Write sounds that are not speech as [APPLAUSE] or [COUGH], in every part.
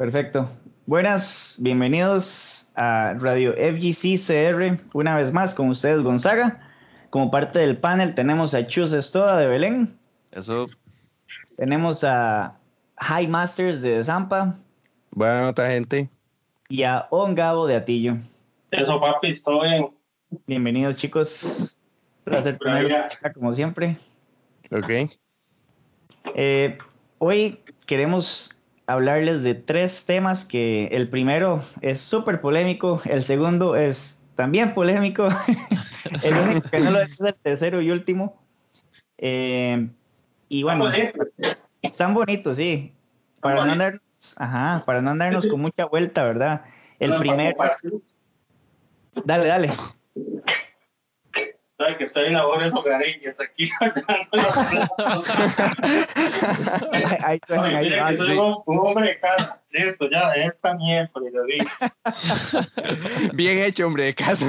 Perfecto. Buenas, bienvenidos a Radio FGC CR. Una vez más con ustedes, Gonzaga. Como parte del panel tenemos a Chus Estoda de Belén. Eso. Tenemos a High Masters de Zampa. Buena nota, gente. Y a On Gabo de Atillo. Eso, papi, estoy bien. Bienvenidos, chicos. Un placer tenerlos acá, como siempre. Ok. Eh, hoy queremos hablarles de tres temas que el primero es súper polémico, el segundo es también polémico, [LAUGHS] el único que no lo es el tercero y último. Eh, y bueno, están bonitos, sí. Para no, andarnos, ajá, para no andarnos con mucha vuelta, ¿verdad? El primero... Dale, dale. Ay, que estoy en labores hogareñas aquí. [LAUGHS] ahí suenan, ahí va. Soy un, hombre de casa. Listo, ya, esta mierda, [LAUGHS] Bien hecho, hombre de casa.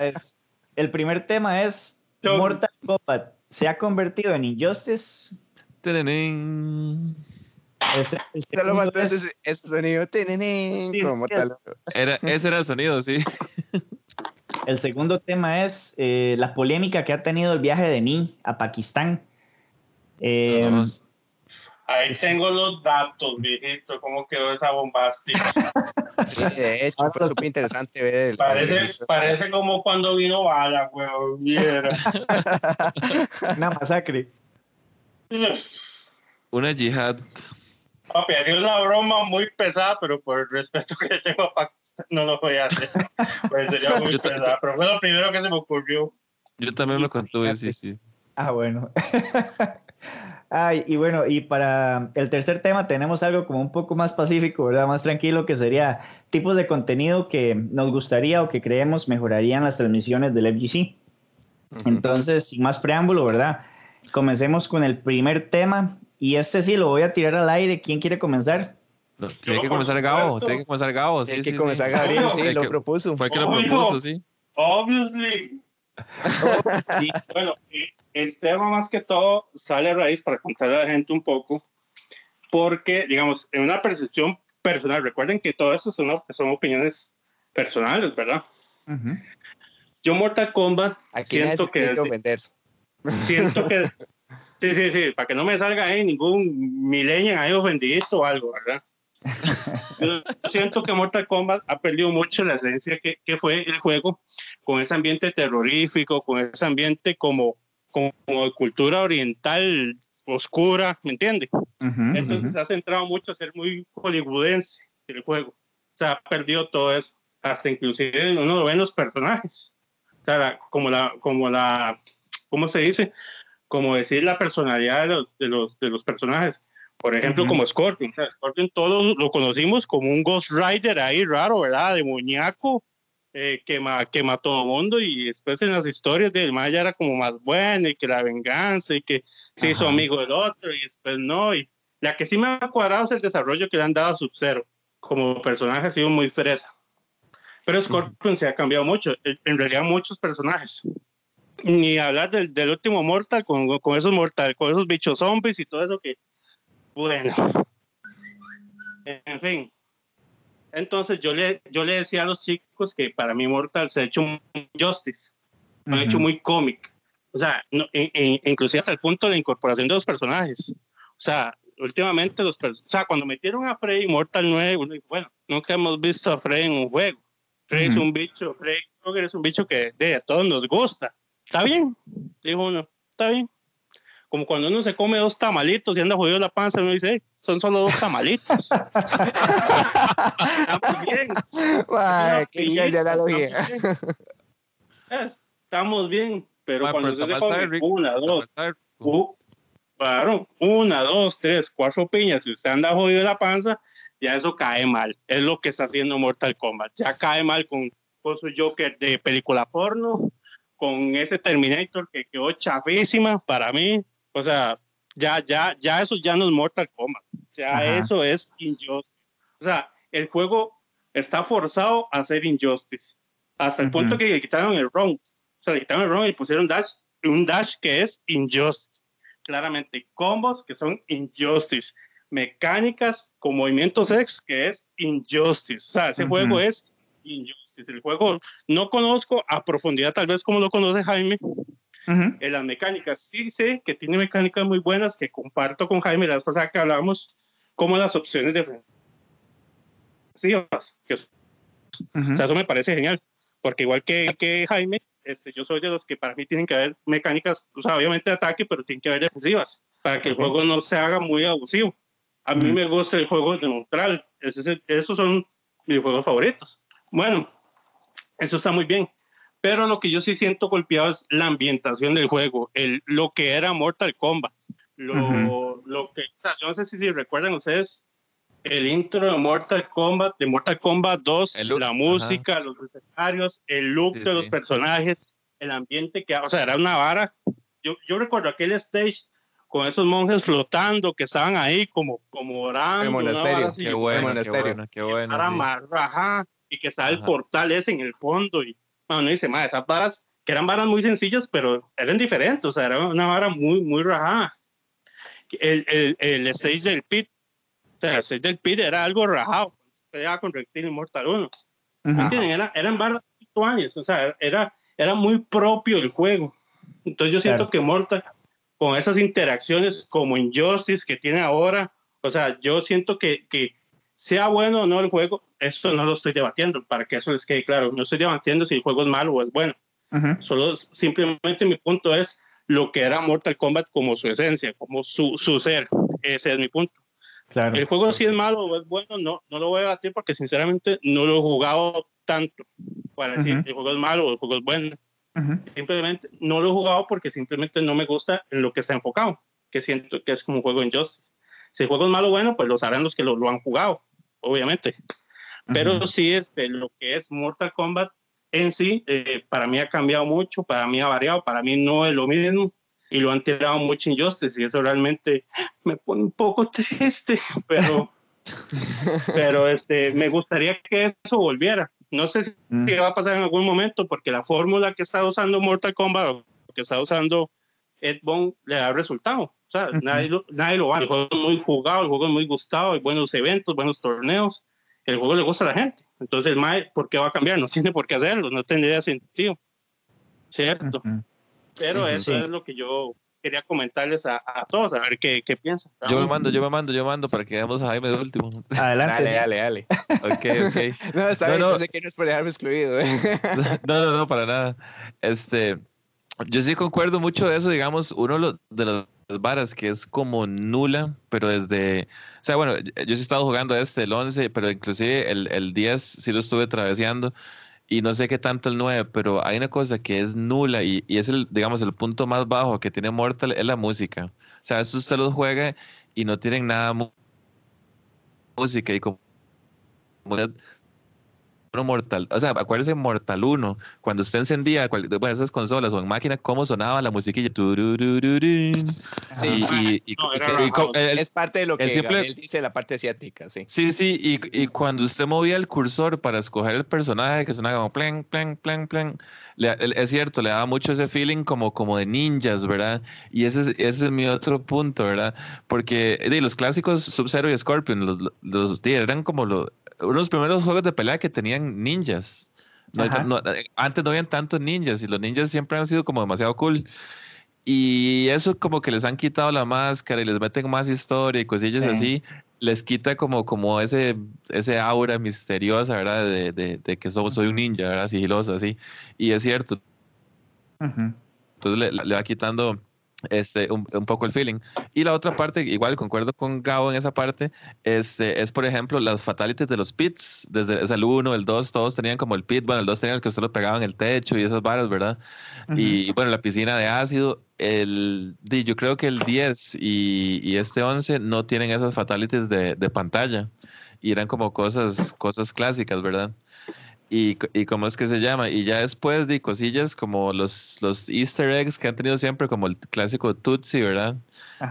es. El primer tema es Mortal Kombat. ¿Se ha convertido en Injustice? Ese, Solo faltó ese, ese, sonido. Sí, como era, ese era el sonido, sí. El segundo tema es eh, la polémica que ha tenido el viaje de Ni a Pakistán. Eh, Ahí tengo los datos, viejito, cómo quedó esa bombástica. [LAUGHS] de hecho, fue súper interesante ver el. Parece, parece como cuando vino Bala, weón. [LAUGHS] Una masacre. [LAUGHS] Una yihad. Papi, es una broma muy pesada, pero por el respeto que tengo a Pakistán [LAUGHS] no lo voy a hacer. Pues sería [LAUGHS] muy pesado, pero fue lo primero que se me ocurrió. Yo también lo contuve, sí, sí. Ah, bueno. [LAUGHS] Ay, y bueno, y para el tercer tema tenemos algo como un poco más pacífico, ¿verdad? Más tranquilo, que sería tipos de contenido que nos gustaría o que creemos mejorarían las transmisiones del FGC. Entonces, sin más preámbulo, ¿verdad? Comencemos con el primer tema. Y este sí lo voy a tirar al aire. ¿Quién quiere comenzar? Tiene que comenzar Gabo, tiene que comenzar Gabo. Tiene que comenzar Gabriel, sí, lo propuso. Fue que lo propuso, sí. Obviously. bueno, el tema más que todo sale a raíz para contarle a la gente un poco, porque, digamos, en una percepción personal, recuerden que todo eso son, son opiniones personales, ¿verdad? Yo Mortal Kombat siento que... Vender. Siento que... sí, sí, sí, para que no me salga ahí ningún millennial ahí ofendido o algo, ¿verdad? Yo siento que Mortal Kombat ha perdido mucho la esencia que, que, fue el juego con ese ambiente terrorífico, con ese ambiente como, como, de cultura oriental oscura, ¿me entiende? Entonces se ha centrado mucho a ser muy hollywoodense el juego. Se ha perdido todo eso, hasta inclusive uno lo ve en los personajes. O sea, como la, como la, ¿cómo se dice? Como decir la personalidad de los, de los, de los personajes por ejemplo, como Scorpion. Scorpion todos lo conocimos como un Ghost Rider ahí raro, ¿verdad? Demoníaco, eh, que, ma, que mató a todo mundo y después en las historias del Maya era como más bueno y que la venganza y que se hizo amigo del otro y después no. Y la que sí me ha cuadrado es el desarrollo que le han dado a Sub-Zero. Como personaje ha sido muy fresa. Pero Scorpion se ha cambiado mucho. En realidad muchos personajes. Ni hablar del, del último Mortal con, con esos Mortal, con esos bichos zombies y todo eso que bueno, en fin. Entonces yo le, yo le decía a los chicos que para mí Mortal se ha hecho un justice, se ha hecho muy cómic. O sea, inclusive hasta el punto de incorporación de los personajes. O sea, últimamente los o sea, cuando metieron a Frey Mortal 9, uno dijo, bueno, nunca hemos visto a Frey en un juego. Frey es un bicho, Frey es un bicho que de, a todos nos gusta. Está bien, dijo uno, está bien como cuando uno se come dos tamalitos y anda jodido la panza, uno dice, son solo dos tamalitos. [LAUGHS] Estamos bien. Estamos bien, pero cuando se come una, dos, claro, una, dos, tres, cuatro piñas, si usted anda jodido la panza, ya eso cae mal. Es lo que está haciendo Mortal Kombat. Ya cae mal con, con su Joker de película porno, con ese Terminator que quedó chafísima para mí o sea, ya, ya, ya eso ya no es Mortal Kombat. Ya eso es Injustice. O sea, el juego está forzado a ser Injustice. Hasta el punto que le quitaron el ROM. O sea, le quitaron el ROM y pusieron dash, un dash que es Injustice. Claramente, combos que son Injustice. mecánicas con movimientos X, que es Injustice. O sea, ese juego es Injustice. El juego no conozco a profundidad, tal vez como lo conoce Jaime, en las mecánicas. Sí sé que tiene mecánicas muy buenas que comparto con Jaime la vez pasada que hablamos, como las opciones de que, eso me parece genial, porque igual que, que Jaime, este, yo soy de los que para mí tienen que haber mecánicas, o sea, obviamente de ataque, pero tienen que haber defensivas, para que el juego no se haga muy abusivo. A mí me gusta el juego de neutral, esos son mis juegos favoritos. Bueno, eso está muy bien. Pero lo que yo sí siento golpeado es la ambientación del juego, el, lo que era Mortal Kombat. Lo, lo que, yo no sé si, si recuerdan ustedes el intro de Mortal Kombat, de Mortal Kombat 2, la música, los escenarios, el look de los personajes, el ambiente que, o sea, era una vara. Yo, yo recuerdo aquel stage con esos monjes flotando que estaban ahí como, como orando. El monasterio, qué bueno, monasterio. Qué bueno, Para más raja, y que estaba el portal ese en el fondo. Y bueno, dice, más esas varas, que eran varas muy sencillas, pero eran diferentes, o sea, era una vara muy, muy rajada. El, el, el stage del pit, o sea, el stage del pit era algo rajado, peleaba con Reptil Mortal 1. Era, eran varas años, o sea, era, era muy propio el juego. Entonces yo siento que Mortal con esas interacciones como Injustice que tiene ahora. O sea, yo siento que, que sea bueno o no el juego, esto no lo estoy debatiendo, para que eso les quede claro. No estoy debatiendo si el juego es malo o es bueno. Solo simplemente mi punto es lo que era Mortal Kombat como su esencia, como su, su ser. Ese es mi punto. Claro. El juego si es malo o es bueno, no, no lo voy a debatir porque sinceramente no lo he jugado tanto para decir el juego es malo o el juego es bueno. Simplemente no lo he jugado porque simplemente no me gusta en lo que está enfocado, que siento que es como un juego en Justice. Si el juego es malo o bueno, pues lo sabrán los que lo, lo han jugado, obviamente. Pero sí, este, lo que es Mortal Kombat en sí, eh, para mí ha cambiado mucho, para mí ha variado, para mí no es lo mismo y lo han tirado mucho en Justice y eso realmente me pone un poco [LAUGHS] triste, pero, [LAUGHS] pero este, me gustaría que eso volviera. No sé si mm. va a pasar en algún momento porque la fórmula que está usando Mortal Kombat, que está usando Ed Boon, le da resultado. O sea, nadie, lo, nadie lo va. El juego es muy jugado, el juego es muy gustado, hay buenos eventos, buenos torneos. El juego le gusta a la gente. Entonces, el MAE, ¿por qué va a cambiar? No [LAUGHS] tiene por qué hacerlo, no tendría sentido. ¿Cierto? Pero eso es lo que yo quería comentarles a, a, todos, a ver qué, qué piensan. Yo me mando, yo me mando, yo me mando para que veamos a Jaime de último. Adelante. Dale, dale, dale. [LAUGHS] Ok, ok. [LAUGHS] No, está bien, no. sé que no es por dejarme excluido. ¿eh? No, no, no, para nada. Este, yo sí concuerdo mucho de eso, digamos, uno de las varas que es como nula, pero desde, o sea, bueno, yo sí he estado jugando este, el 11, pero inclusive el, el 10 sí lo estuve traveseando y no sé qué tanto el 9, pero hay una cosa que es nula y, y, es el, digamos, el punto más bajo que tiene Mortal es la música. O sea, eso usted lo juega y no tienen nada música y como Mortal, o sea, acuérdese Mortal 1, cuando usted encendía cual, bueno, esas consolas o en máquina, cómo sonaba la musiquilla. Y, y, [LAUGHS] es parte de lo que él dice la parte asiática, sí. Sí, sí, y, cuando usted movía el cursor para escoger el personaje, que sonaba como plen, plen, plen, plen, es cierto, le daba mucho ese feeling como, como de ninjas, ¿verdad? Y ese es, ese es mi otro punto, ¿verdad? Porque de, los clásicos Sub-Zero y Scorpion, los, los, eran como los unos primeros juegos de pelea que tenían ninjas. antes no habían tantos ninjas y los ninjas siempre han sido como demasiado cool. Y eso como que les han quitado la máscara y les meten más historia y cosillas así, les quita como, como ese, ese aura misteriosa, ¿verdad? De, de, que soy, soy un ninja, ¿verdad? Sigiloso, así. Y es cierto. Entonces le, va quitando este, un, poco el feeling. Y la otra parte, igual concuerdo con Gabo en esa parte, este, es por ejemplo las fatalities de los pits, desde el 1, el 2, todos tenían como el pit, bueno, el 2 tenía el que usted lo pegaba en el techo y esas varas, ¿verdad? Y bueno, la piscina de ácido, el, yo creo que el 10 y, y este 11 no tienen esas fatalities de, de pantalla y eran como cosas, cosas clásicas, ¿verdad? Y, y cómo es que se llama. Y ya después de cosillas como los, los easter eggs que han tenido siempre, como el clásico Tootsie, ¿verdad?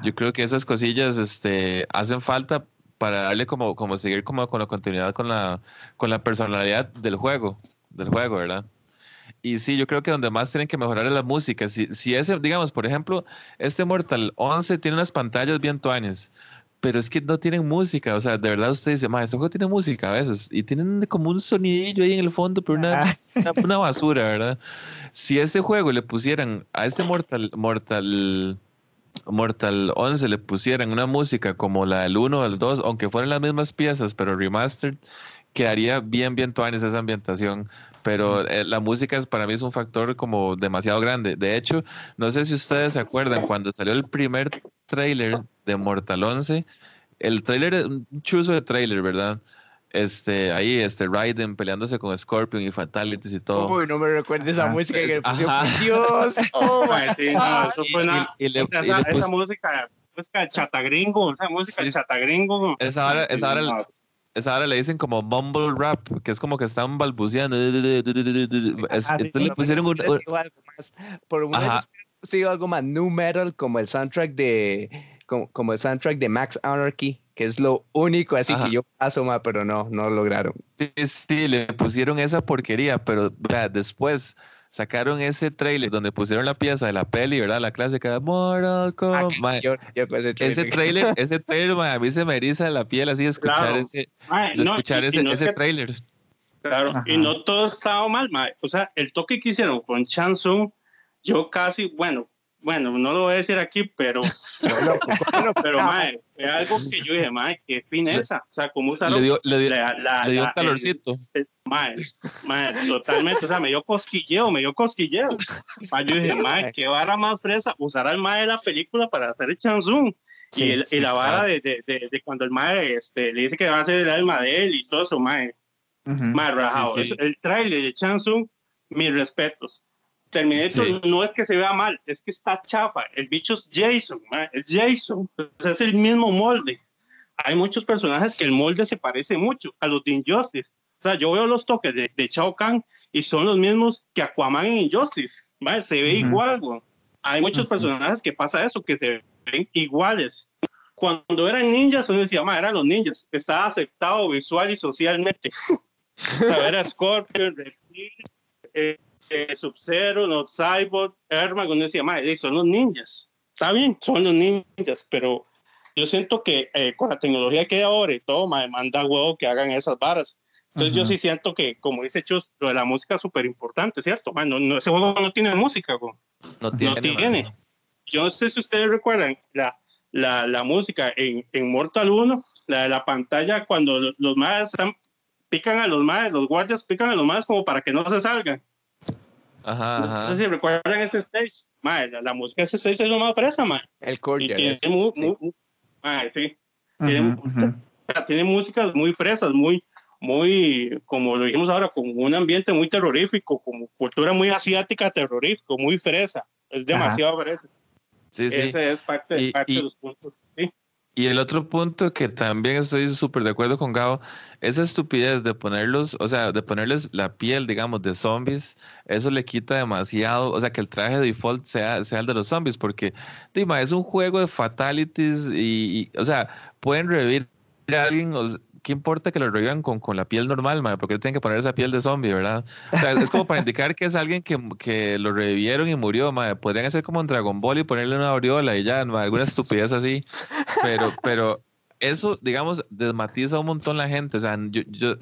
Yo creo que esas cosillas este, hacen falta para darle como, como seguir como con la continuidad con la, con la personalidad del juego, del juego, ¿verdad? Y sí, yo creo que donde más tienen que mejorar es la música. Si, si ese, digamos, por ejemplo, este Mortal 11 tiene unas pantallas bien tuanes, pero es que no tienen música, o sea, de verdad usted dice, ma, este juego tiene música a veces, y tienen como un sonidillo ahí en el fondo, pero una, ah. una, [LAUGHS] basura, ¿verdad? Si a este juego le pusieran, a este Mortal, Mortal, Mortal 11 le pusieran una música como la del 1 o del 2, aunque fueran las mismas piezas, pero remastered, quedaría bien, bien tuanes esa ambientación. Pero eh, la música es, para mí es un factor como demasiado grande. De hecho, no sé si ustedes se acuerdan, cuando salió el primer trailer de Mortal 11, el trailer es un chuzo de trailer, ¿verdad? Este, ahí, este, Raiden peleándose con Scorpion y Fatalities y todo. Uy, no me recuerdes esa música que Dios, [LAUGHS] oh my eso fue una, esa, música, música chatagringo, esa música sí. chatagringo. Esa hora, esa hora, esa hora le dicen como mumble rap, que es como que están balbuceando. entonces le pusieron un, por un sido algo más new metal como el soundtrack de como, el soundtrack de Max Anarchy, que es lo único así que yo paso más, pero no, no lograron. Sí, sí, le pusieron esa porquería, pero después sacaron ese trailer donde pusieron la pieza de la peli, ¿verdad? La clásica de Mortal ah, Kombat. ese trailer, ese trailer, [LAUGHS] a mí se me eriza la piel así de escuchar ese, escuchar ese, ese trailer. Claro, y no todo estaba mal, o sea, el toque que hicieron con Chansung, yo casi, bueno, bueno, no lo voy a decir aquí, pero, bueno, [LAUGHS] pero, mae, es algo que yo dije, mae, qué fineza. O sea, cómo usaron. Le dio, le dio, le dio calorcito. mae, mae, totalmente. O sea, me dio cosquilleo, me dio cosquilleo. yo dije, mae, qué vara más fresa. Usar al mae de la película para hacer el chanzún. y, el, y, la vara de, de, de, cuando el mae este, le dice que va a ser el alma de él y todo eso, mae. Mae, rajado. El trailer de Chansung, mis respetos Terminator no es que se vea mal, es que está chafa. El bicho es Jason, es Jason, es el mismo molde. Hay muchos personajes que el molde se parece mucho a los de Injustice. O sea, yo veo los toques de, de Shao Kahn y son los mismos que Aquaman en Injustice. Se ve igual. Hay muchos personajes que pasa eso, que se ven iguales. Cuando eran ninjas, uno decía, eran los ninjas. Estaba aceptado visual y socialmente. [LAUGHS] o sea, era Scorpion, Reptil, eh, eh, Sub-Zero, no Cyborg, Herman, uno decía, madre, son los ninjas. Está bien, son los ninjas, pero yo siento que eh, con la tecnología que hay ahora y todo, madre, manda huevo que hagan esas varas. Entonces yo sí siento que, como dice Chus, lo de la música es súper importante, ¿cierto? no, no, ese juego no tiene música, No tiene. No tiene. Yo no sé si ustedes recuerdan la, la, la música en, en, Mortal 1, la de la pantalla cuando los más pican a los más, los guardias pican a los más como para que no se salgan. Ajá, ajá. No sé si recuerdan ese stage. Madre, la, música de ese stage es lo más fresa, man. El. Y tiene, madre, sí. tiene, uh -huh. tiene, músicas muy fresas, muy, muy, como lo dijimos ahora, con un ambiente muy terrorífico, como cultura muy asiática terrorífico, muy fresa. Es demasiado ajá. fresa. Sí, sí. Ese es parte, y, parte y, de los puntos. Sí. Y el otro punto que también estoy súper de acuerdo con Gabo, esa estupidez de ponerlos, o sea, de ponerles la piel, digamos, de zombies, eso le quita demasiado, o sea, que el traje de default sea, sea el de los zombies, porque, Dima, es un juego de fatalities y, o sea, pueden revivir a alguien, ¿qué importa que lo revivan con, con la piel normal, man? Porque tienen que poner esa piel de zombie, ¿verdad? O sea, es como para indicar que es alguien que, que lo revivieron y murió, man. Podrían hacer como un Dragon Ball y ponerle una aureola y ya, man, alguna estupidez así. Pero, pero eso, digamos, desmatiza un montón la gente. O sea, yo, yo,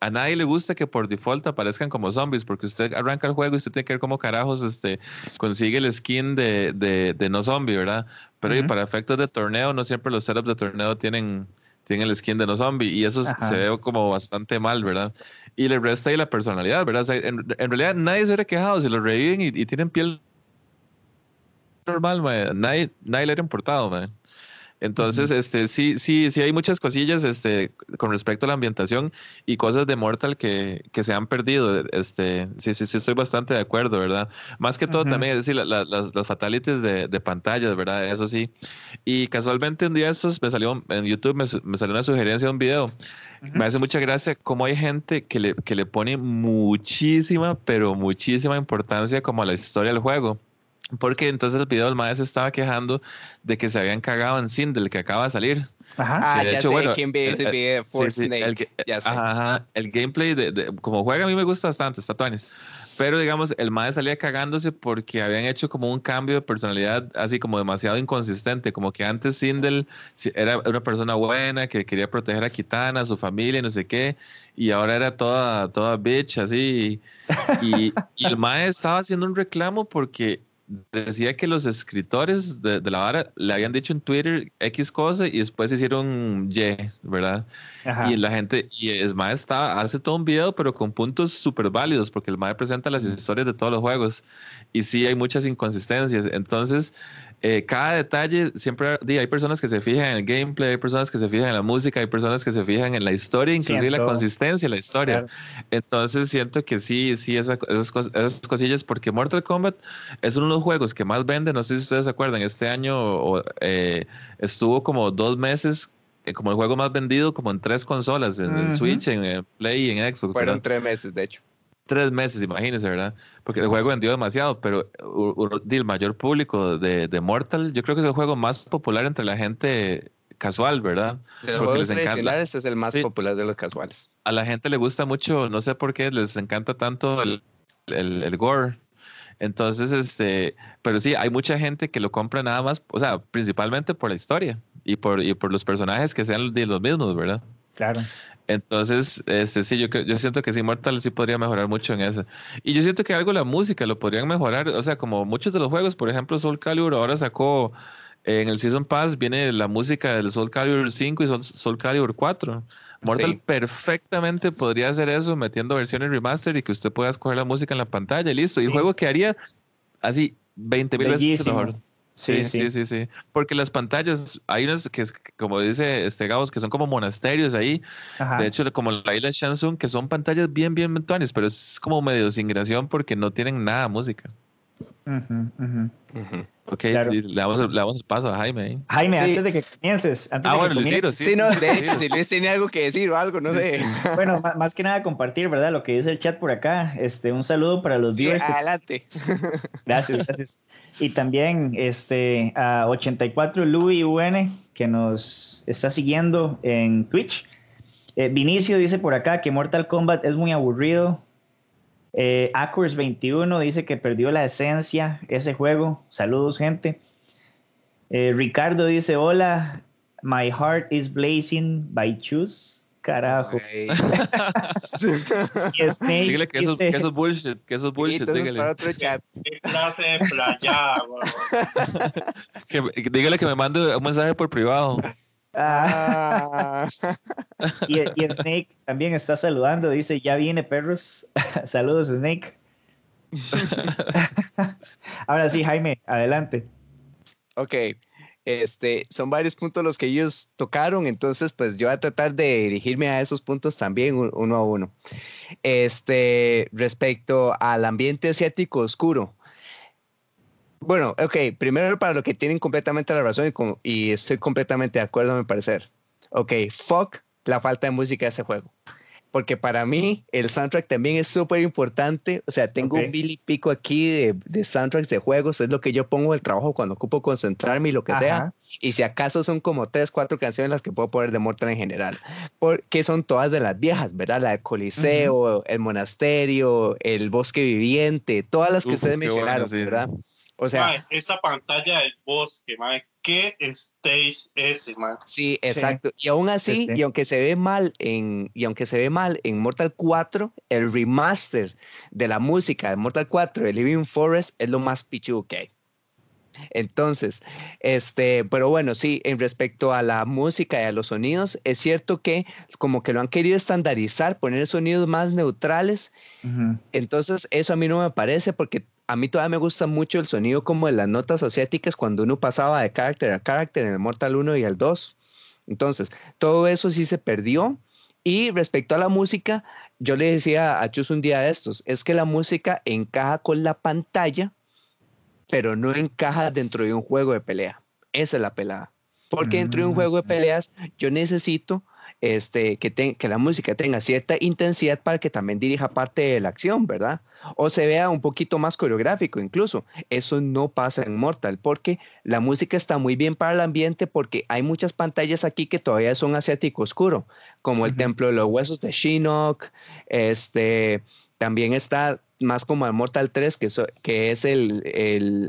a nadie le gusta que por default aparezcan como zombies, porque usted arranca el juego y usted tiene que ver cómo carajos este, consigue el skin de, de, de no zombie, ¿verdad? Pero uh -huh. para efectos de torneo, no siempre los setups de torneo tienen tiene el skin de no zombie y eso Ajá. se ve como bastante mal, ¿verdad? Y le resta ahí la personalidad, ¿verdad? O sea, en, en, realidad nadie se hubiera quejado si lo reviven y, y tienen piel normal, man. Nadie, nadie le hubiera importado, man. Entonces, este, sí, sí, sí hay muchas cosillas este, con respecto a la ambientación y cosas de Mortal que, que se han perdido. Este, sí, sí, sí, estoy bastante de acuerdo, ¿verdad? Más que todo uh -huh. también, es decir, la, la, las, las, fatalities de, de, pantallas, ¿verdad? Eso sí. Y casualmente un día estos me salió en YouTube, me, me salió una sugerencia de un video. Uh -huh. Me hace mucha gracia cómo hay gente que le, que le pone muchísima, pero muchísima importancia como a la historia del juego. Porque entonces el video del maestro estaba quejando de que se habían cagado en Sindel, que acaba de salir. Ajá. Ah, de ya hecho, sé bueno, quién ve ese video. Sí, sí, el, ya sé. Ajá, el gameplay, de, de, como juega, a mí me gusta bastante, está tuanis. pero digamos, el mae salía cagándose porque habían hecho como un cambio de personalidad así como demasiado inconsistente, como que antes Sindel era una persona buena que quería proteger a Kitana, a su familia, no sé qué, y ahora era toda, toda bitch así. Y, y el mae estaba haciendo un reclamo porque decía que los escritores de, la vara le habían dicho en Twitter X cosa y después hicieron Y, ¿verdad? Y la gente, y es más, está, hace todo un video, pero con puntos súper válidos, porque el MAE presenta las historias de todos los juegos y sí hay muchas inconsistencias. Entonces, eh, cada detalle, siempre hay personas que se fijan en el gameplay, hay personas que se fijan en la música, hay personas que se fijan en la historia, inclusive la consistencia de la historia. Entonces siento que sí, sí, esas, esas, cosillas, porque Mortal Kombat es uno de los juegos que más vende, no sé si ustedes se acuerdan, este año eh, estuvo como dos meses eh, como el juego más vendido como en tres consolas, en el Switch, en Play y en Xbox. Fueron tres meses, de hecho tres meses, imagínense, ¿verdad? Porque el juego vendió demasiado, pero el mayor público de, de, Mortal, yo creo que es el juego más popular entre la gente casual, ¿verdad? De los juegos tradicionales es el más popular de los casuales. A la gente le gusta mucho, no sé por qué, les encanta tanto el, el, el gore. Entonces, este, pero sí, hay mucha gente que lo compra nada más, o sea, principalmente por la historia y por, y por los personajes que sean de los mismos, ¿verdad? Claro. Entonces, este, sí, yo, yo siento que sí, Mortal sí podría mejorar mucho en eso. Y yo siento que algo la música lo podrían mejorar. O sea, como muchos de los juegos, por ejemplo, Soul Calibur ahora sacó en el Season Pass viene la música del Soul Calibur 5 y Soul, Calibur 4. Mortal perfectamente podría hacer eso metiendo versiones remaster y que usted pueda escoger la música en la pantalla y listo. Y el juego quedaría así 20 mil veces mejor. Sí sí, sí, sí, Porque las pantallas, hay unas que, como dice este Gauss, que son como monasterios ahí. De hecho, como la isla Shansung, que son pantallas bien, bien mentuanes, pero es como medio sin gración porque no tienen nada de música. Ok, le, damos, el paso a Jaime. Jaime, antes de que comiences. ah, bueno, Luis sí. Sí, no, de hecho, si Luis tiene algo que decir o algo, no sé. [LAUGHS] Bueno, más que nada compartir, ¿verdad? Lo que dice el chat por acá. Este, un saludo para los viewers. adelante. [LAUGHS] Gracias, gracias. Y también este, a 84 Louis UN, que nos está siguiendo en Twitch. Eh, Vinicio dice por acá que Mortal Kombat es muy aburrido. Eh, 21 dice que perdió la esencia ese juego. Saludos, gente. Eh, Ricardo dice: Hola, my heart is blazing by choose. Carajo. [LAUGHS] Snake dígale que eso, que eso, es bullshit, que eso es bullshit. Dígale. Para otro chat. ¿Qué clase de playa, [LAUGHS] que, dígale que me mande un mensaje por privado. Ah. [LAUGHS] y, y, Snake también está saludando, dice, ya viene perros. [LAUGHS] Saludos, Snake. [LAUGHS] Ahora sí, Jaime, adelante. Ok, este, son varios puntos los que ellos tocaron, entonces pues yo voy a tratar de dirigirme a esos puntos también uno a uno. Este, respecto al ambiente asiático oscuro, bueno, ok, primero para lo que tienen completamente la razón y, y estoy completamente de acuerdo a mi parecer. Ok, fuck la falta de música de ese juego porque para mí el soundtrack también es súper importante. O sea, tengo un mil y pico aquí de, de, soundtracks de juegos, es lo que yo pongo el trabajo cuando ocupo concentrarme y lo que sea. Y si acaso son como tres, cuatro canciones las que puedo poner de Mortal en general, porque son todas de las viejas, ¿verdad? La de Coliseo, el Monasterio, el Bosque Viviente, todas las que ustedes mencionaron, ¿verdad? O sea, esa pantalla del bosque, qué stage es, man. Sí, exacto. Y aún así, y aunque se ve mal en y aunque se ve mal en Mortal 4, el remaster de la música de Mortal 4 de Living Forest es lo más pichu que hay. Entonces, este, pero bueno, sí, en respecto a la música y a los sonidos, es cierto que como que lo han querido estandarizar, poner sonidos más neutrales. Entonces, eso a mí no me parece porque a mí todavía me gusta mucho el sonido como de las notas asiáticas cuando uno pasaba de carácter a carácter en el Mortal 1 y el 2. Entonces, todo eso sí se perdió. Y respecto a la música, yo le decía a Chus un día de estos, es que la música encaja con la pantalla, pero no encaja dentro de un juego de pelea. Esa es la pelada. Porque dentro de un juego de mm. peleas yo necesito este, que, que la música tenga cierta intensidad para que también dirija parte de la acción, ¿verdad? O se vea un poquito más coreográfico incluso. Eso no pasa en Mortal porque la música está muy bien para el ambiente porque hay muchas pantallas aquí que todavía son asiático oscuro, como el Templo de los Huesos de Shinnok, este, también está más como el Mortal 3, que, que es el,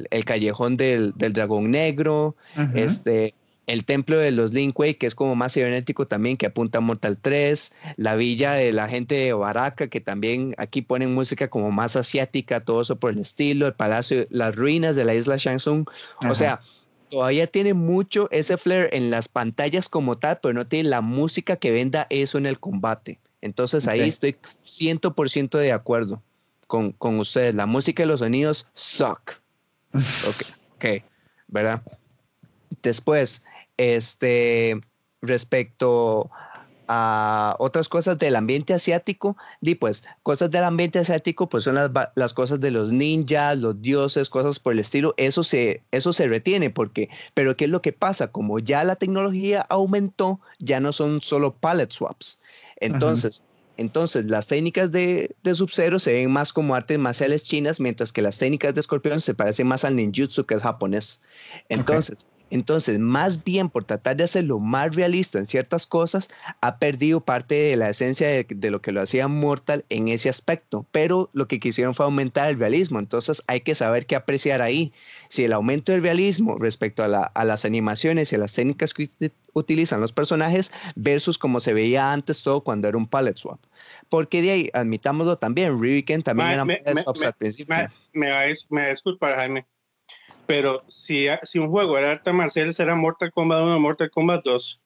el, callejón del, del, dragón negro, este, el templo de los Linkway, que es como más cibernético también, que apunta a Mortal 3, la villa de la gente de Baraka, que también aquí ponen música como más asiática, todo eso por el estilo, el palacio, las ruinas de la isla Shansung, o sea, todavía tiene mucho ese flair en las pantallas como tal, pero no tiene la música que venda eso en el combate. Entonces ahí estoy 100% de acuerdo con, con ustedes. La música y los sonidos suck. [LAUGHS] Ok, ok, ¿verdad? Después, este, respecto a otras cosas del ambiente asiático, di pues, cosas del ambiente asiático, pues son las, las, cosas de los ninjas, los dioses, cosas por el estilo, eso se, eso se retiene, porque, pero ¿qué es lo que pasa? Como ya la tecnología aumentó, ya no son solo palette swaps. Entonces, entonces las técnicas de, de Sub-Zero se ven más como artes marciales chinas, mientras que las técnicas de Escorpión se parecen más al ninjutsu, que es japonés. Entonces, entonces, más bien por tratar de hacerlo más realista en ciertas cosas, ha perdido parte de la esencia de, lo que lo hacía Mortal en ese aspecto, pero lo que quisieron fue aumentar el realismo, entonces hay que saber qué apreciar ahí. Si el aumento del realismo respecto a, las animaciones y a las técnicas que utilizan los personajes versus como se veía antes todo cuando era un palette swap. Porque de ahí, admitámoslo también, Ryuken también era un palette swap al principio. Me, va, a disculpar, Jaime pero si, si un juego era artes marciales, era Mortal Kombat 1 Mortal Kombat 2.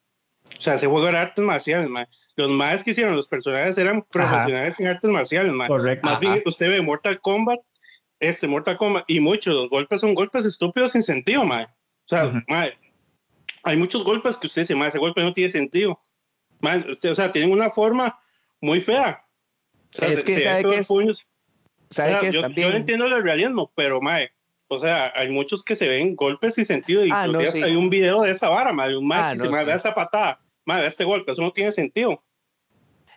O sea, ese juego era artes marciales, Los más que hicieron los personajes eran profesionales en artes marciales, Correcto. Más bien, usted ve Mortal Kombat, este Mortal Kombat, y muchos los golpes son golpes estúpidos sin sentido, man. O sea, hay muchos golpes que usted dice, ese golpe no tiene sentido. usted, o sea, tienen una forma muy fea. es que, ¿sabe qué es? ¿Sabe qué es yo, también? yo entiendo el realismo, pero, mae, o sea, hay muchos que se ven golpes sin sentido y ah, hay un video de esa vara, madre, un ah, se me ve esa patada, madre, este golpe, eso no tiene sentido.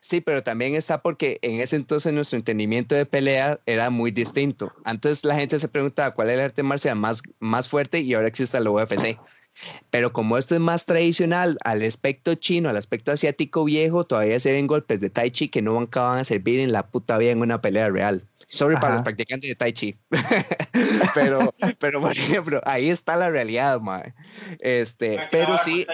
Sí, pero también está porque en ese entonces nuestro entendimiento de pelea era muy distinto. Antes la gente se preguntaba cuál es el arte marcial más, más fuerte y ahora existe el UFC. Pero como esto es más tradicional al aspecto chino, al aspecto asiático viejo, todavía se ven golpes de Tai Chi que no acaban a servir en la puta vida en una pelea real. Sorry para los practicantes de Tai Chi. [LAUGHS] pero, pero, por ejemplo, ahí está la realidad, mae. Este, pero sí.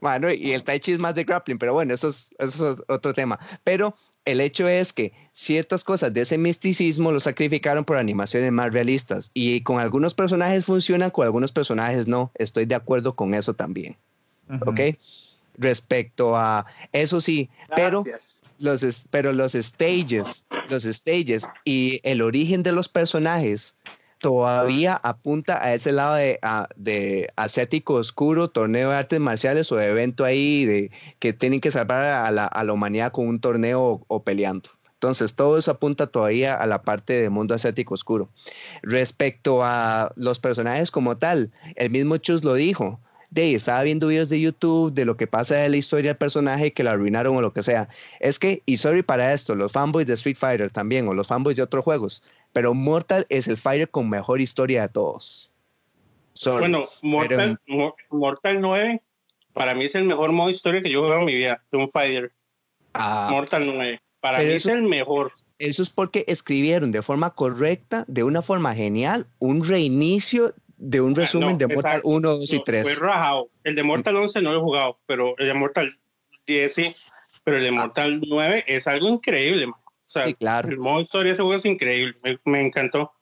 Bueno, [LAUGHS] y el Tai Chi es más de grappling, pero bueno, eso es, eso es otro tema. Pero el hecho es que ciertas cosas de ese misticismo lo sacrificaron por animaciones más realistas y con algunos personajes funcionan, con algunos personajes no. Estoy de acuerdo con eso también. ¿Ok? Respecto a eso sí, pero los, pero los stages, los stages y el origen de los personajes todavía apunta a ese lado de, de asiático oscuro, torneo de artes marciales o evento ahí de que tienen que salvar a la, a la humanidad con un torneo o, peleando. Entonces, todo eso apunta todavía a la parte del mundo asiático oscuro. Respecto a los personajes como tal, el mismo Chus lo dijo, de estaba viendo videos de YouTube de lo que pasa de la historia del personaje que la arruinaron o lo que sea. Es que, y sorry para esto, los fanboys de Street Fighter también, o los fanboys de otros juegos, pero Mortal es el Fighter con mejor historia de todos. bueno, Mortal, Mortal 9 para mí es el mejor modo historia que yo he jugado en mi vida, de un Fighter. Ah. Mortal 9. Para mí es el mejor. Eso es porque escribieron de forma correcta, de una forma genial, un reinicio de un ah, resumen de Mortal 1, 2 y 3. Fue rajado. El de Mortal 11 no lo he jugado, pero el de Mortal 10 sí. Pero el de ah. Mortal 9 es algo increíble, O sea, sí, claro. el modo historia de ese juego es increíble. Me, encantó.